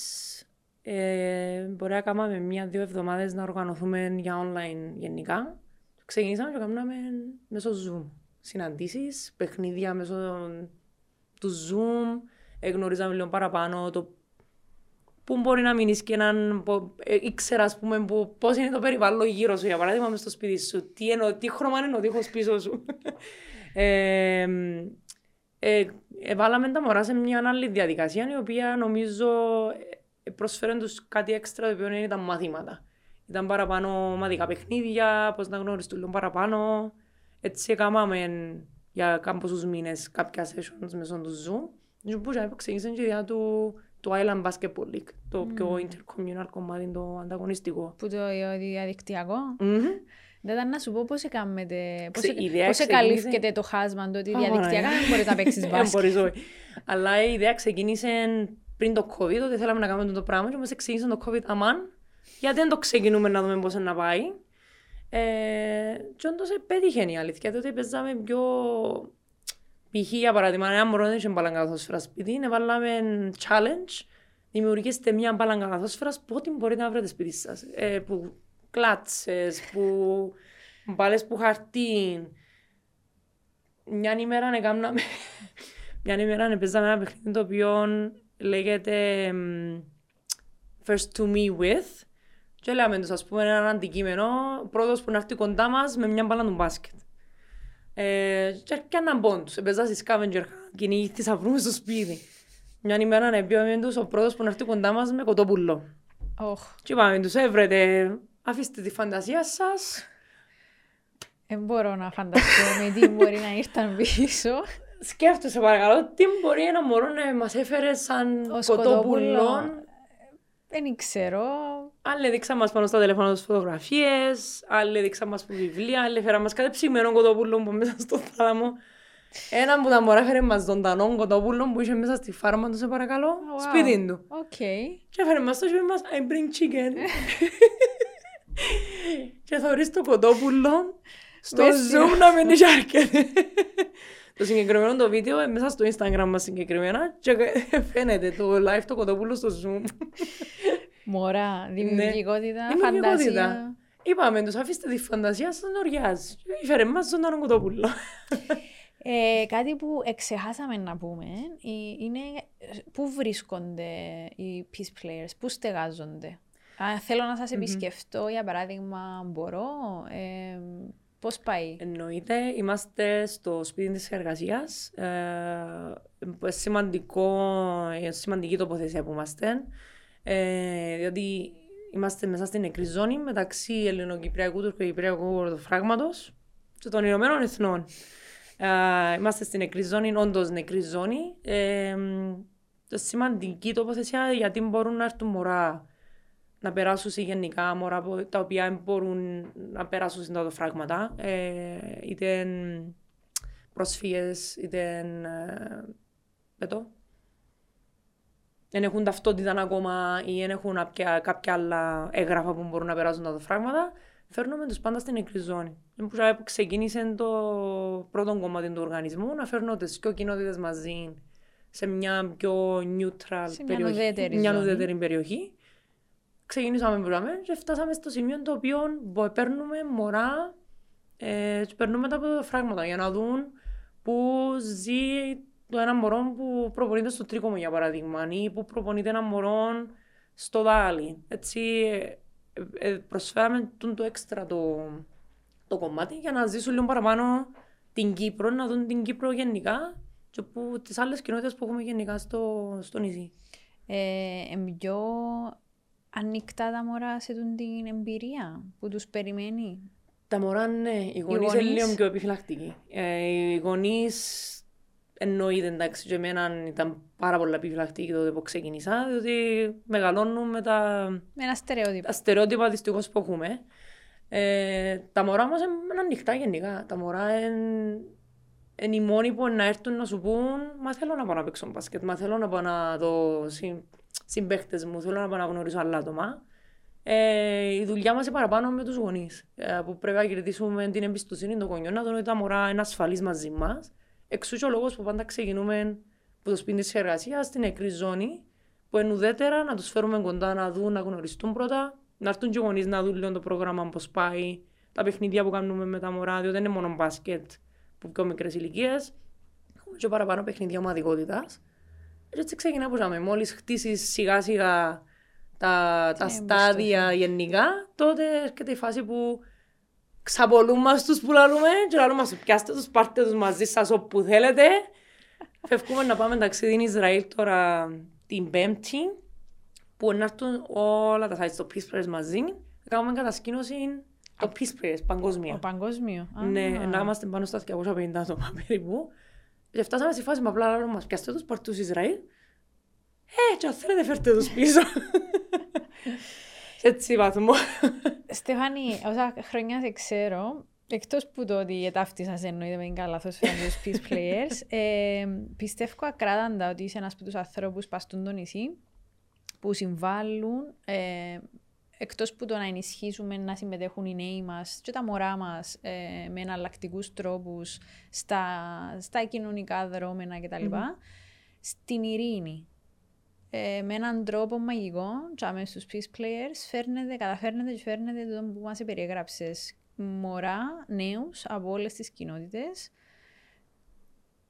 ε, μπορεί να κάνουμε μία-δύο εβδομάδες να οργανωθούμε για online γενικά. Ξεκινήσαμε και κάναμε μέσω Zoom συναντήσεις, παιχνίδια μέσω του Zoom. Εγνωρίζαμε λίγο παραπάνω το πού μπορεί να μείνεις και έναν... πο- ε, ήξερα, ας πούμε, που, πώς είναι το περιβάλλον γύρω σου, για παράδειγμα, μες στο σπίτι σου. Τι, εννο, τι χρώμα είναι ο τείχος πίσω σου. ε, ε, ε, βάλαμε τα μωρά σε μια άλλη διαδικασία, η οποία νομίζω ε, προσφέρουν τους κάτι έξτρα, το οποίο είναι τα μαθήματα. Ήταν παραπάνω μαθητικά παιχνίδια, πώς να γνωριστούν λίγο παραπάνω. Έτσι έκαναμε για κάποιους μήνες κάποια sessions μέσω του Zoom. Και που ξεκίνησε και η ιδέα του, του Island Basketball League, το πιο intercommunal κομμάτι, το ανταγωνιστικό. Που το διαδικτυακό. Μμμ. Δεν ήταν να σου πω πώς έκαμετε, πώς, Ξε- η ιδέα πώς ξεκίνησε- εκαλύφθηκε το χάσμα το ότι Α, διαδικτυακά ωραία. δεν μπορείς να παίξεις Δεν μπάσκετ. μπορείς, όχι. Αλλά η ιδέα ξεκίνησε πριν το COVID, ότι θέλαμε να κάνουμε το πράγμα και μας ξεκίνησε το COVID αμάν, γιατί δεν το ξεκινούμε να δούμε πώς είναι να πάει. Ε, και όντως ε, πέτυχε η αλήθεια, τότε παίζαμε πιο... Π.χ. για παράδειγμα, ένα μωρό δεν είχε μπαλαγκαθόσφαιρα σπίτι, βάλαμε challenge, δημιουργήστε μια μπαλαγκαθόσφαιρα που ό,τι μπορείτε να βρείτε σπίτι σας. Ε, που κλάτσες, που μπάλες που χαρτί. Μια ημέρα έκαναμε μια ημέρα παίζαμε ένα παιχνίδι το οποίο λέγεται μ, First to me with και λέμε τους ας πούμε ένα αντικείμενο πρώτος που να έρθει κοντά μας με μια μπάλα του μπάσκετ. Ε, και έρχονταν πόντους, έπαιζα στη scavenger hunt, κυνηγή θησαυρού στο σπίτι. Μια ημέρα να πιάμε τους ο πρώτος που να έρθει κοντά μας με κοτόπουλο. Οχ, Και είπαμε τους έβρετε, αφήστε τη φαντασία σας, δεν μπορώ να φανταστώ με τι μπορεί να ήρθαν πίσω. Σκέφτεσαι παρακαλώ, τι μπορεί ένα μωρό να μας έφερε σαν Ως κοτόπουλο; κοτόπουλο. Δεν ξέρω. Άλλοι δείξαν μας πάνω στα τηλέφωνα τους φωτογραφίες, άλλοι δείξαν μας που βιβλία, άλλοι έφεραν μας κάτι ψημένο κοτόπουλο που μέσα στο θάλαμο. Ένα που τα μωρά έφερε μας ζωντανό κοτόπουλο που είχε μέσα στη φάρμα του, σε παρακαλώ, Wow. σπίτι του. Οκ. Και έφερε μας το και είπε μας, I bring chicken. και θωρείς το κοτόπουλο στο Μέσα. zoom να μην είχε αρκετή. Το συγκεκριμένο το βίντεο ε, μέσα στο Instagram μας συγκεκριμένα και φαίνεται το live το κοτόπουλο στο zoom. Μωρά, δημιουργικότητα, Ναι. Δημιουργικότητα. φαντασία. Είπαμε τους αφήστε τη φαντασία σας να οριάζει. Φέρε μας ζωντανό κοτόπουλο. Ε, κάτι που εξεχάσαμε να πούμε ε, είναι ε, πού βρίσκονται οι peace players, πού στεγάζονται. Αν θέλω να σας επισκεφτώ, για παράδειγμα, μπορώ, ε, πώς πάει; Εννοείται, είμαστε στο σπίτι της εργασίας. Ε, σημαντικό, ε, σημαντική τοποθεσία που είμαστε. Ε, διότι είμαστε μέσα στην νεκρή ζώνη μεταξύ ελληνοκυπριακού, τουρκοκυπριακού ορδοφράγματος και των Ηνωμένων Εθνών. Ε, είμαστε στην νεκρή ζώνη, όντως νεκρή ζώνη. Ε, το σημαντική τοποθεσία γιατί μπορούν να έρθουν μωρά να περάσουν σε γενικά μωρά που- τα οποία μπορούν να περάσουν σε τα φράγματα. Ε, είτε πρόσφυγες, είτε ε, πετώ. Δεν έχουν ταυτότητα ακόμα ή δεν έχουν κάποια, κάποια άλλα έγγραφα που μπορούν να περάσουν τα φράγματα. Φέρνουμε τους πάντα στην νεκρή ζώνη. Είναι που που ξεκίνησε το πρώτο κομμάτι του οργανισμού να φέρνω τις πιο κοινότητες μαζί σε μια πιο neutral Σε μια περιοχή. ουδέτερη μια ζώνη. ουδέτερη περιοχή. Ξεκινήσαμε που λέμε και φτάσαμε στο σημείο το οποίο μπο- παίρνουμε μωρά ε, τους περνούμε τα φράγματα για να δουν που ζει το ένα μωρό που προπονείται στο τρίκομο για παράδειγμα ή που προπονείται ένα μωρό στο δάλι. Έτσι ε, ε, προσφέραμε τον το έξτρα το, το κομμάτι για να ζήσουν λίγο παραπάνω την Κύπρο, να δουν την Κύπρο γενικά και που, τις άλλες κοινότητες που έχουμε γενικά στο, στο νησί. Ε, είναι πιο ανοιχτά τα μωρά σε τούν την εμπειρία που τους περιμένει. Τα μωρά, ναι. Οι γονείς είναι γονείς. λίγο πιο επιφυλακτικοί. Ε, οι γονείς εννοείται εντάξει και εμένα ήταν πάρα πολλά επιφυλακτικοί τότε που ξεκίνησα, διότι μεγαλώνουν με τα, Με ένα στερεότυπο. τα στερεότυπα δυστυχώς που έχουμε. Ε, τα μωρά όμως είναι ανοιχτά γενικά. Τα μωρά είναι είναι οι μόνοι που να έρθουν να σου πούν «Μα θέλω να πάω να παίξω μπάσκετ, μα θέλω να πάω να δω συ, συμπαίχτες μου, θέλω να πάω να γνωρίσω άλλα άτομα». Ε, η δουλειά μας είναι παραπάνω με τους γονείς. Ε, που πρέπει να κερδίσουμε την εμπιστοσύνη των γονιών, να δουν ότι τα μωρά είναι ασφαλείς μαζί μας. Εξού και ο λόγος που πάντα ξεκινούμε από το σπίτι της εργασίας στην νεκρή ζώνη, που είναι ουδέτερα να τους φέρουμε κοντά να δουν, να γνωριστούν πρώτα, να έρθουν και οι γονείς να δουν λίγο το πρόγραμμα πώς πάει, τα παιχνίδια που κάνουμε με τα μωρά, διότι δεν είναι μόνο μπάσκετ που πιο μικρέ ηλικίε. Έχουμε και παραπάνω παιχνίδια ομαδικότητας. Έτσι ξεκινά που ζάμε. Μόλις χτίσεις σιγά σιγά τα, τα στάδια γενικά, τότε έρχεται η φάση που ξαπολούν μας τους που λαλούμε και λαλούμε μας πιάστε τους, πάρτε τους μαζί σας όπου θέλετε. Φεύγουμε να πάμε ταξίδι Ισραήλ τώρα την Πέμπτη που να έρθουν όλα τα sites στο Peace Press μαζί. Θα κάνουμε κατασκήνωση το Peace Press παγκόσμια. Ο παγκόσμιο. Ναι, να είμαστε πάνω στα 250 άτομα περίπου. Και φτάσαμε στη φάση με απλά λαλούμε μας πιάστε τους, πάρτε τους Ισραήλ. Ε, και αν θέλετε φέρτε τους πίσω. Σε έτσι βαθμό. Στεφάνη, όσα χρόνια σε ξέρω, εκτός που το ότι ετάφτησα σε εννοείται με την καλά τους Peace Players, ε, πιστεύω ακράδαντα ότι είσαι ένας από τους ανθρώπους παστούν το νησί που συμβάλλουν ε, εκτός που το να ενισχύσουμε να συμμετέχουν οι νέοι μας και τα μωρά μας ε, με εναλλακτικούς τρόπους στα, στα κοινωνικά δρόμενα κτλ. Mm-hmm. Στην ειρήνη, ε, με έναν τρόπο μαγικό, τσάμε στους peace players, φέρνετε, καταφέρνετε και φέρνετε το που μας περιέγραψες. Μωρά, νέους από όλες τις κοινότητες,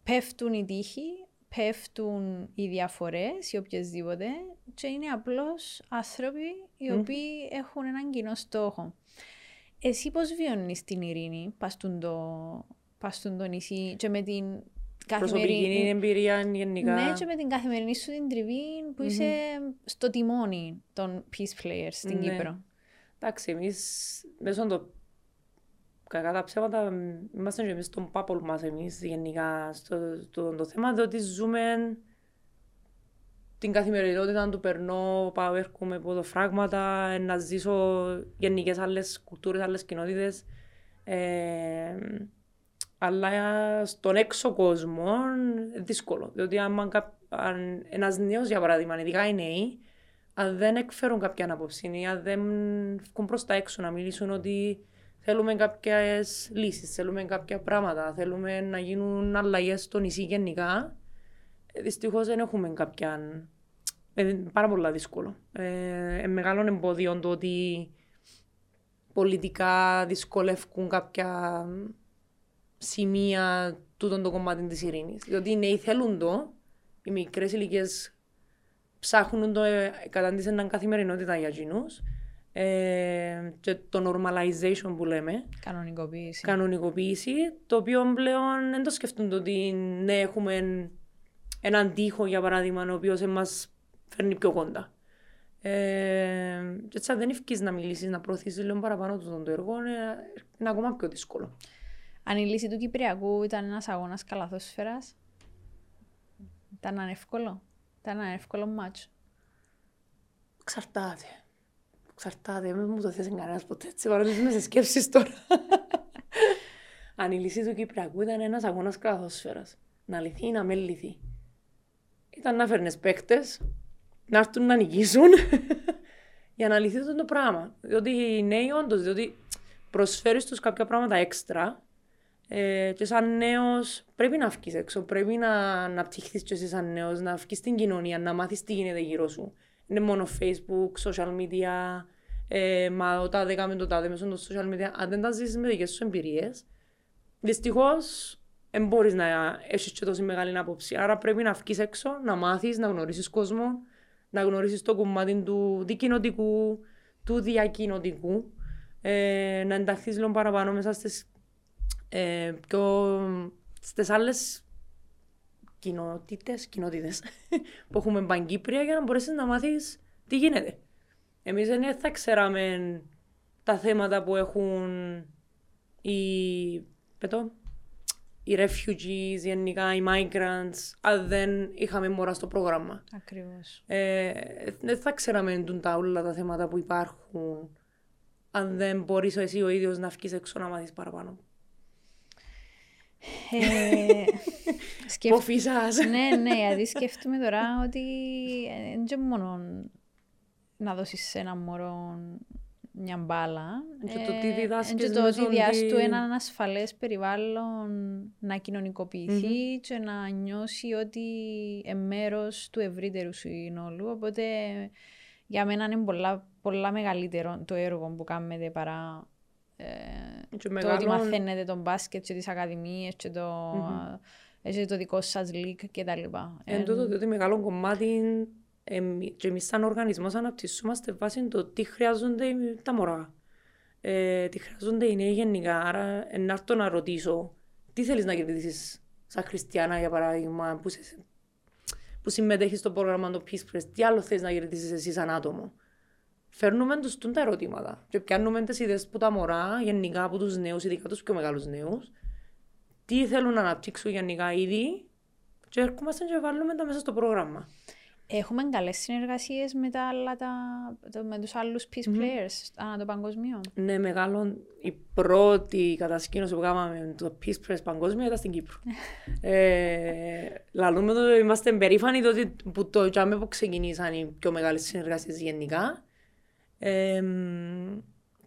πέφτουν οι τύχοι, πέφτουν οι διαφορές ή οποιασδήποτε και είναι απλώς άνθρωποι οι οποίοι έχουν έναν κοινό στόχο. Εσύ πώς βιώνεις την ειρήνη, πας το, το νησί και με την Προσωπική εμπειρία γενικά. Ναι, και με την καθημερινή σου την τριβή που mm-hmm. είσαι στο τιμόνι των Peace Players στην ναι. Κύπρο. Εντάξει, εμείς μέσω το κακά τα ψέματα είμαστε και εμείς στον πάπολ μας εμείς γενικά στο, στο, το θέμα διότι ζούμε την καθημερινότητα του περνώ, πάω έρχομαι από το φράγματα, να ζήσω γενικές άλλες κουλτούρες, άλλες κοινότητες. Ε, αλλά στον έξω κόσμο είναι δύσκολο. Διότι αν, αν ένας νέος, για παράδειγμα, ειδικά οι νέοι, αν δεν εκφέρουν κάποια άποψη ή αν δεν βγουν προς τα έξω να μιλήσουν ότι θέλουμε κάποιες λύσεις, θέλουμε κάποια πράγματα, θέλουμε να γίνουν αλλαγές στο νησί γενικά, ε, δυστυχώς δεν έχουμε κάποια. Είναι πάρα πολύ δύσκολο. Ε, ε, μεγάλο εμπόδιο το ότι πολιτικά δυσκολεύουν κάποια σημεία τούτον το κομμάτι της ειρήνης. Διότι οι νέοι θέλουν το, οι μικρές ηλικίες ψάχνουν το, ε, κατάντησε έναν καθημερινότητα για εκείνους. Ε, και το normalization που λέμε. Κανονικοποίηση. Κανονικοποίηση, το οποίο πλέον δεν το σκεφτούν το ότι ναι, έχουμε έναν τοίχο για παράδειγμα, ο οποίος μας φέρνει πιο κοντά. Ε, και έτσι αν δεν ευκείς να μιλήσεις, να προωθήσεις λίγο παραπάνω το, το έργο, είναι, είναι ακόμα πιο δύσκολο. Αν η λύση του Κυπριακού ήταν ένας αγώνας καλαθόσφαιρας, ήταν ανεύκολο. Ήταν ένα εύκολο μάτσο. Ξαρτάται. Ξαρτάται. Δεν μου το θέσει κανένας ποτέ. Έτσι, παρότι είμαι σε σκέψεις τώρα. Αν η λύση του Κυπριακού ήταν ένας αγώνας καλαθόσφαιρα, να λυθεί ή να με λυθεί. Ήταν να φέρνεις παίκτες, να έρθουν να νικήσουν για να λυθεί αυτό το πράγμα. Διότι οι νέοι, όντως, διότι προσφέρεις τους κάποια πράγματα έξτρα ε, και σαν νέος πρέπει να βγεις έξω, πρέπει να, να ψυχθεί και εσύ σαν νέος, να βγεις στην κοινωνία, να μάθεις τι γίνεται γύρω σου. Είναι μόνο Facebook, social media, ε, μα ο τάδε κάμε το τάδε μέσω των social media. Αν δεν τα ζήσει με δικές σου εμπειρίες, δυστυχώς δεν μπορείς να έχεις και τόση μεγάλη άποψη. Άρα πρέπει να βγεις έξω, να μάθεις, να γνωρίσεις κόσμο, να γνωρίσεις το κομμάτι του δικοινοτικού, του διακοινοτικού, ε, να ενταχθείς λίγο παραπάνω μέσα στις ε, πιο στις άλλες κοινότητες, κοινότητες που έχουμε παγκύπρια για να μπορέσεις να μάθεις τι γίνεται. Εμείς δεν θα ξέραμε τα θέματα που έχουν οι, πετώ, οι refugees, γενικά οι migrants, αν δεν είχαμε μωρά στο πρόγραμμα. Ακριβώς. Ε, δεν θα ξέραμε τα όλα τα θέματα που υπάρχουν αν δεν μπορείς εσύ ο ίδιος να βγεις έξω να μάθεις παραπάνω. Ε, σκεφ... ναι, ναι, γιατί σκέφτομαι τώρα ότι δεν είναι μόνο να δώσεις σε ένα μωρό μια μπάλα. Και το τι διδάσκεις και το μέσω ότι διάς τη- του έναν ασφαλές περιβάλλον να κοινωνικοποιηθεί Μμμ. και να νιώσει ότι είναι μέρος του ευρύτερου συνόλου. Οπότε για μένα είναι πολλά, πολλά μεγαλύτερο το έργο που κάνετε παρά ε, Και το ότι μεγάλο- μαθαίνετε τον μπάσκετ και τις ακαδημίες και το, Μμμ. και το δικό σας league και τα λοιπά. Εν τούτο διότι μεγάλο κομμάτι εμ- και εμείς σαν οργανισμός αναπτυσσόμαστε βάσει το τι χρειάζονται οι- τα μωρά. Ε, τι χρειάζονται οι νέοι γενικά. Άρα ε, να έρθω να ρωτήσω τι θέλεις να κερδίσεις σαν χριστιανά για παράδειγμα που, σε, που συμμετέχεις στο πρόγραμμα το Peace Press; Τι άλλο θέλεις να κερδίσεις εσύ σαν άτομο; Φέρνουμε τους τούν τα ερωτήματα και πιάνουμε τις ιδέες που τα μωρά γενικά από τους νέους, ειδικά τους πιο μεγάλους νέους. Τι θέλουν να αναπτύξουν γενικά ήδη και έρχομαστε και βάλουμε τα μέσα στο πρόγραμμα. Έχουμε καλές συνεργασίες με, τα άλλα, τα, το- με τους άλλους peace players ανά το παγκοσμίο. Ναι, μεγάλο. Η πρώτη κατασκήνωση που κάναμε το Peace Press παγκόσμια ήταν στην Κύπρο. ε, λαλούμε το, είμαστε περήφανοι διότι που το τζάμε που ξεκινήσαν οι πιο μεγάλες συνεργασίες γενικά. Ε,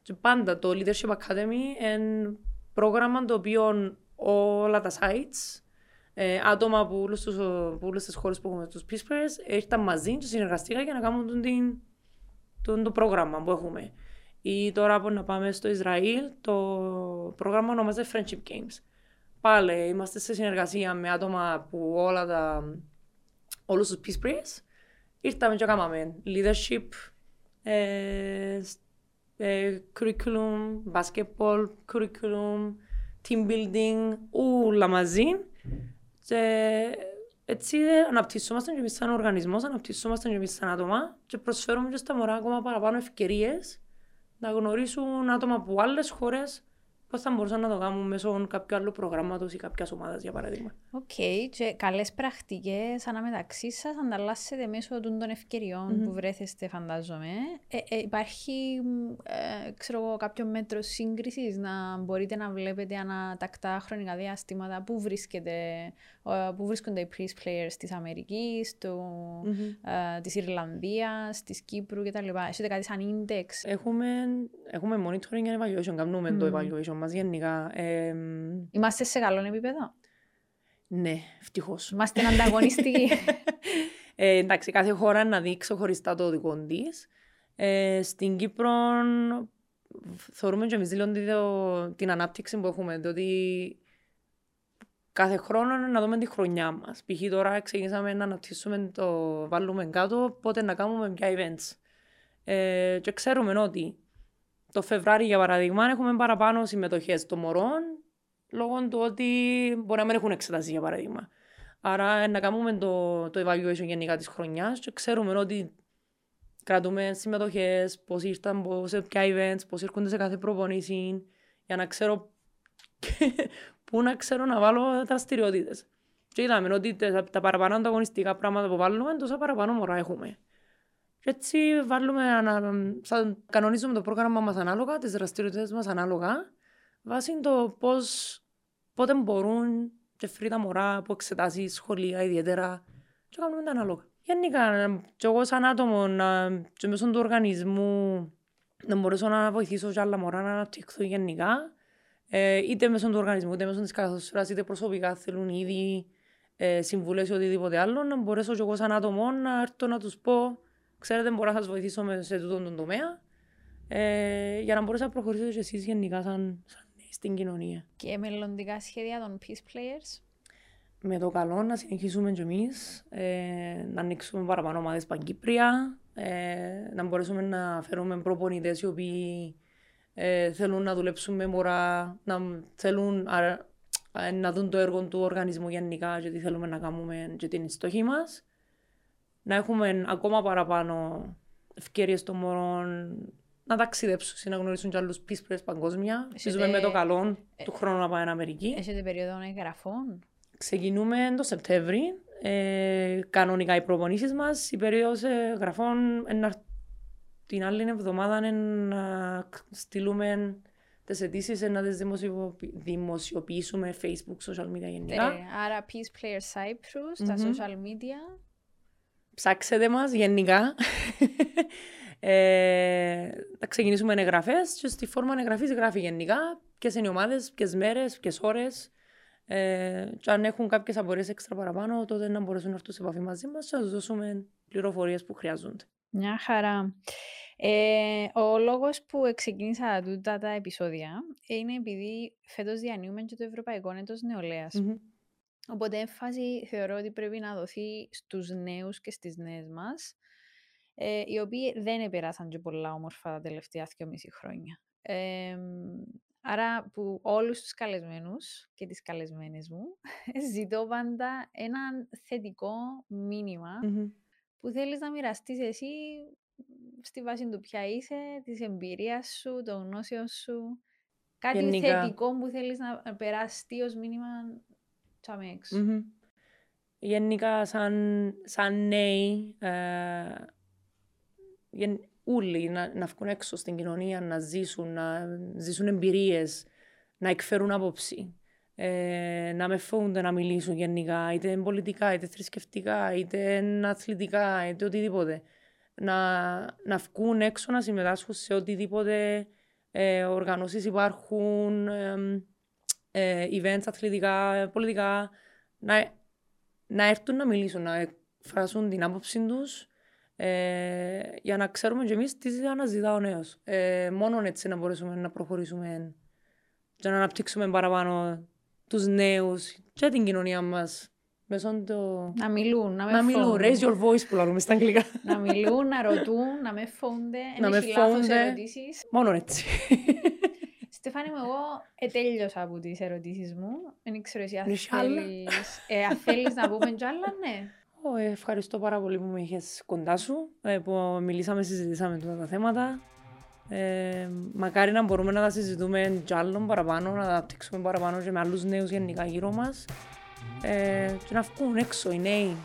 και πάντα το Leadership Academy είναι πρόγραμμα το οποίο όλα τα sites, ε, άτομα από όλες, τους, από όλες τις χώρες που έχουμε στους Peace Press ήρθαν μαζί και συνεργαστήκαν για να κάνουν τον, την, τον, το πρόγραμμα που έχουμε. Ή τώρα που να πάμε στο Ισραήλ, το πρόγραμμα ονομάζεται Friendship Games. Πάλι είμαστε σε συνεργασία με άτομα από όλα τα, όλους τους Peace Press. Ήρθαμε και κάναμε leadership, ε, σ- ε, curriculum, basketball curriculum, team building, όλα μαζί. Και έτσι ε, αναπτυσσόμαστε και εμείς σαν οργανισμός, αναπτυσσόμαστε και εμείς σαν άτομα και προσφέρουμε και στα μωρά ακόμα παραπάνω ευκαιρίες να γνωρίσουν άτομα από άλλες χώρες πώς θα μπορούσαν να το κάνουν μέσω κάποιου άλλου προγράμματος ή κάποιας ομάδας, για παράδειγμα. Οκ, και καλές πρακτικές αναμεταξύ σας ανταλλάσσετε μέσω των των ευκαιριων που βρέθεστε φαντάζομαι. Ε, ε, υπάρχει μ, ε, ξέρω εγώ, κάποιο μέτρο σύγκρισης να μπορείτε να βλέπετε ανά τακτά χρονικά διαστήματα που, βρίσκεται, ε, που βρίσκονται οι peace players της Αμερικής, του, ε, της Ιρλανδίας, της Κύπρου κτλ. Έχετε κάτι σαν index; Έχουμε, έχουμε monitoring and evaluation, κάνουμε το evaluation μας γενικά. Ε, Είμαστε σε καλό επίπεδο; ναι, ευτυχώς. Είμαστε ανταγωνιστικοί. Ε, εντάξει, κάθε χώρα να δει ξεχωριστά το δικό της. Ε, στην Κύπρο θεωρούμε και εμείς λίγο το- την ανάπτυξη που έχουμε, διότι κάθε χρόνο να δούμε τη χρονιά μας. Π.χ. τώρα ξεκινήσαμε να αναπτύσσουμε το βάλουμε κάτω, πότε να κάνουμε ποια events. Ε, και ξέρουμε ότι το Φεβράρι, για παράδειγμα, έχουμε παραπάνω συμμετοχές των μωρών, λόγω του ότι μπορεί να μην έχουν εξετάσει, για παράδειγμα. Άρα ε, να κάνουμε το, το evaluation γενικά της χρονιάς και ξέρουμε ότι κρατούμε συμμετοχές, πώς ήρθαν, πώς, σε ποια events, πώς έρχονται σε κάθε προπονήση, για να ξέρω πού να ξέρω να βάλω δραστηριότητες. Και είδαμε ότι τα, τα παραπάνω ανταγωνιστικά πράγματα που βάλουμε, τόσα παραπάνω μωρά έχουμε. Και έτσι βάλουμε, ανα, σαν, κανονίζουμε το πρόγραμμα μας ανάλογα, τις δραστηριότητες μας ανάλογα, βάσει το πώς, πότε μπορούν και φρύ τα μωρά από εξετάσεις, σχολεία ιδιαίτερα, και κάνουμε τα ανάλογα. Γενικά, και εγώ σαν άτομο, να, και μέσω του οργανισμού, να μπορέσω να βοηθήσω και άλλα μωρά να αναπτυχθούν γενικά, ε, είτε μέσω του οργανισμού, είτε μέσω της καθοσφαίρας, είτε προσωπικά θέλουν ήδη ε, συμβουλές ή οτιδήποτε άλλο, να μπορέσω και εγώ σαν άτομο να έρθω να τους πω ξέρετε μπορώ να σας βοηθήσω με- σε τούτον τον τομέα ε, για να μπορέσω να προχωρήσω και εσείς γενικά σαν, σαν νέοι στην κοινωνία. Και μελλοντικά σχέδια των peace players; Με το καλό να συνεχίσουμε κι εμείς, ε, να ανοίξουμε παραπάνω ομάδες Παγκύπρια, ε, να μπορέσουμε να φέρουμε προπονητές οι οποίοι ε, θέλουν να δουλέψουν με μωρά, να θέλουν α, α, να δουν το έργο του οργανισμού γενικά και τι θέλουμε να κάνουμε και την στόχη μας. Να έχουμε ακόμα παραπάνω ευκαιρίες των μωρών να ταξιδέψουν, να γνωρίσουν κι άλλους πίσπρες παγκόσμια. Ελπίζουμε με το καλό του χρόνου να πάμε Αμερική. Έχετε περίοδο εγγραφών; Ξεκινούμε το Σεπτέμβρη. Ε, κανονικά οι προπονήσεις μας, η περίοδος ε, γραφών ένα, την άλλη εβδομάδα είναι να στείλουμε τις αιτήσεις ε, να τις δημοσιοποιη- δημοσιοποιήσουμε Facebook, social media γενικά. Ε, άρα Peace Player Cyprus, τα Μμμ. social media. Ψάξετε μας γενικά. Ε, θα ξεκινήσουμε εγγραφές και στη φόρμα εγγραφής γράφει γενικά ποιες είναι οι ομάδες, ποιες μέρες, ποιες ώρες. Ε, και αν έχουν κάποιες απορίες έξτρα παραπάνω, τότε να μπορέσουν να έρθουν σε επαφή μαζί μας και να τους δώσουμε πληροφορίες που χρειάζονται. Μια χαρά. Ε, ο λόγος που ξεκίνησα τούτα τα επεισόδια είναι επειδή φέτος διανύουμε και το Ευρωπαϊκό Έτος Νεολαίας. Mm-hmm. Οπότε έμφαση θεωρώ ότι πρέπει να δοθεί στους νέους και στις νέες μας, ε, οι οποίοι δεν επεράσαν και πολλά όμορφα τα τελευταία μισή χρόνια. Ε, άρα που όλους τους καλεσμένους και τις καλεσμένες μου ζητώ πάντα ένα θετικό που θέλεις να μοιραστείς εσύ στη βάση του ποια είσαι, της εμπειρίας σου, των γνώσεων σου. Κάτι Γενικά. θετικό που θέλεις να περάσει ως μήνυμα τσαμεξ. Mm-hmm. Γενικά σαν, σαν νέοι, ε, όλοι να, να βγουν έξω στην κοινωνία, να ζήσουν, να ζήσουν εμπειρίες, να εκφέρουν άποψη. Ε, να με φοβούνται να μιλήσουν γενικά, είτε πολιτικά, είτε θρησκευτικά, είτε αθλητικά, είτε οτιδήποτε να, να βγουν έξω να συμμετάσχουν σε οτιδήποτε ε, οργανώσεις υπάρχουν, ε, ε, events αθλητικά, πολιτικά, να, να έρθουν να μιλήσουν, να εκφράσουν την άποψή τους ε, για να ξέρουμε και εμείς τι αναζητά ο νέος. Ε, μόνο έτσι να μπορέσουμε να προχωρήσουμε και να αναπτύξουμε παραπάνω τους νέους και την κοινωνία μας Μέσω το... Να μιλούν, να με Να μιλούν, raise your voice που λέμε στα αγγλικά. να μιλούν, να ρωτούν, να με φόνται, να με φόνται. ερωτήσεις. Μόνο έτσι. Στεφάνη μου, εγώ ετέλειωσα από τις ερωτήσεις μου. Δεν ξέρω εσύ αν θέλεις, ε, αν θέλεις να πούμε κι άλλα, ναι. Oh, ευχαριστώ πάρα πολύ που με είχες κοντά σου, ε, που μιλήσαμε, συζητήσαμε αυτά τα θέματα. Ε, μακάρι να μπορούμε να τα συζητούμε κι άλλων παραπάνω, να τα απτύξουμε παραπάνω και με άλλους νέους γενικά γύρω μας ε, και να βγουν έξω οι νέοι,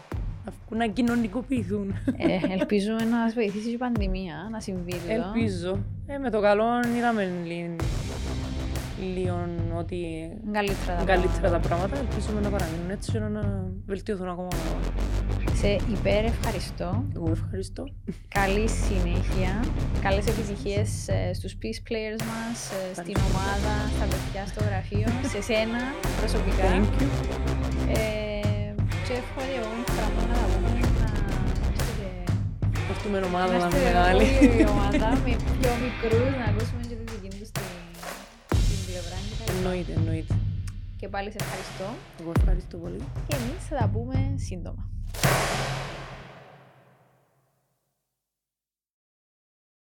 να βγουν να κοινωνικοποιηθούν. Ε, ελπίζουμε να μας βοηθήσει η πανδημία, να συμβεί εδώ. Ελπίζω. Ε, με το καλό είδαμε λίγο ότι καλύτερα τα, καλύτερα τα πράγματα. Ελπίζουμε να παραμείνουν έτσι και να βελτιωθούν ακόμα Σε υπέρ ευχαριστώ. Εγώ ευχαριστώ. Καλή συνέχεια. Καλές επιτυχίες ε, στους peace players μας, ε, στην ομάδα, στα παιδιά, στο γραφείο, σε σένα προσωπικά. Thank you. Ε, και εύχομαι εγώ πράγμα να τα πούμε να έρθουμε ομάδα να είναι μεγάλη. Να ομάδα με πιο μικρούς, να ακούσουμε και Εννοείται, εννοείται. Και πάλι σε ευχαριστώ. Εγώ ευχαριστώ πολύ. Και εμείς θα τα πούμε σύντομα.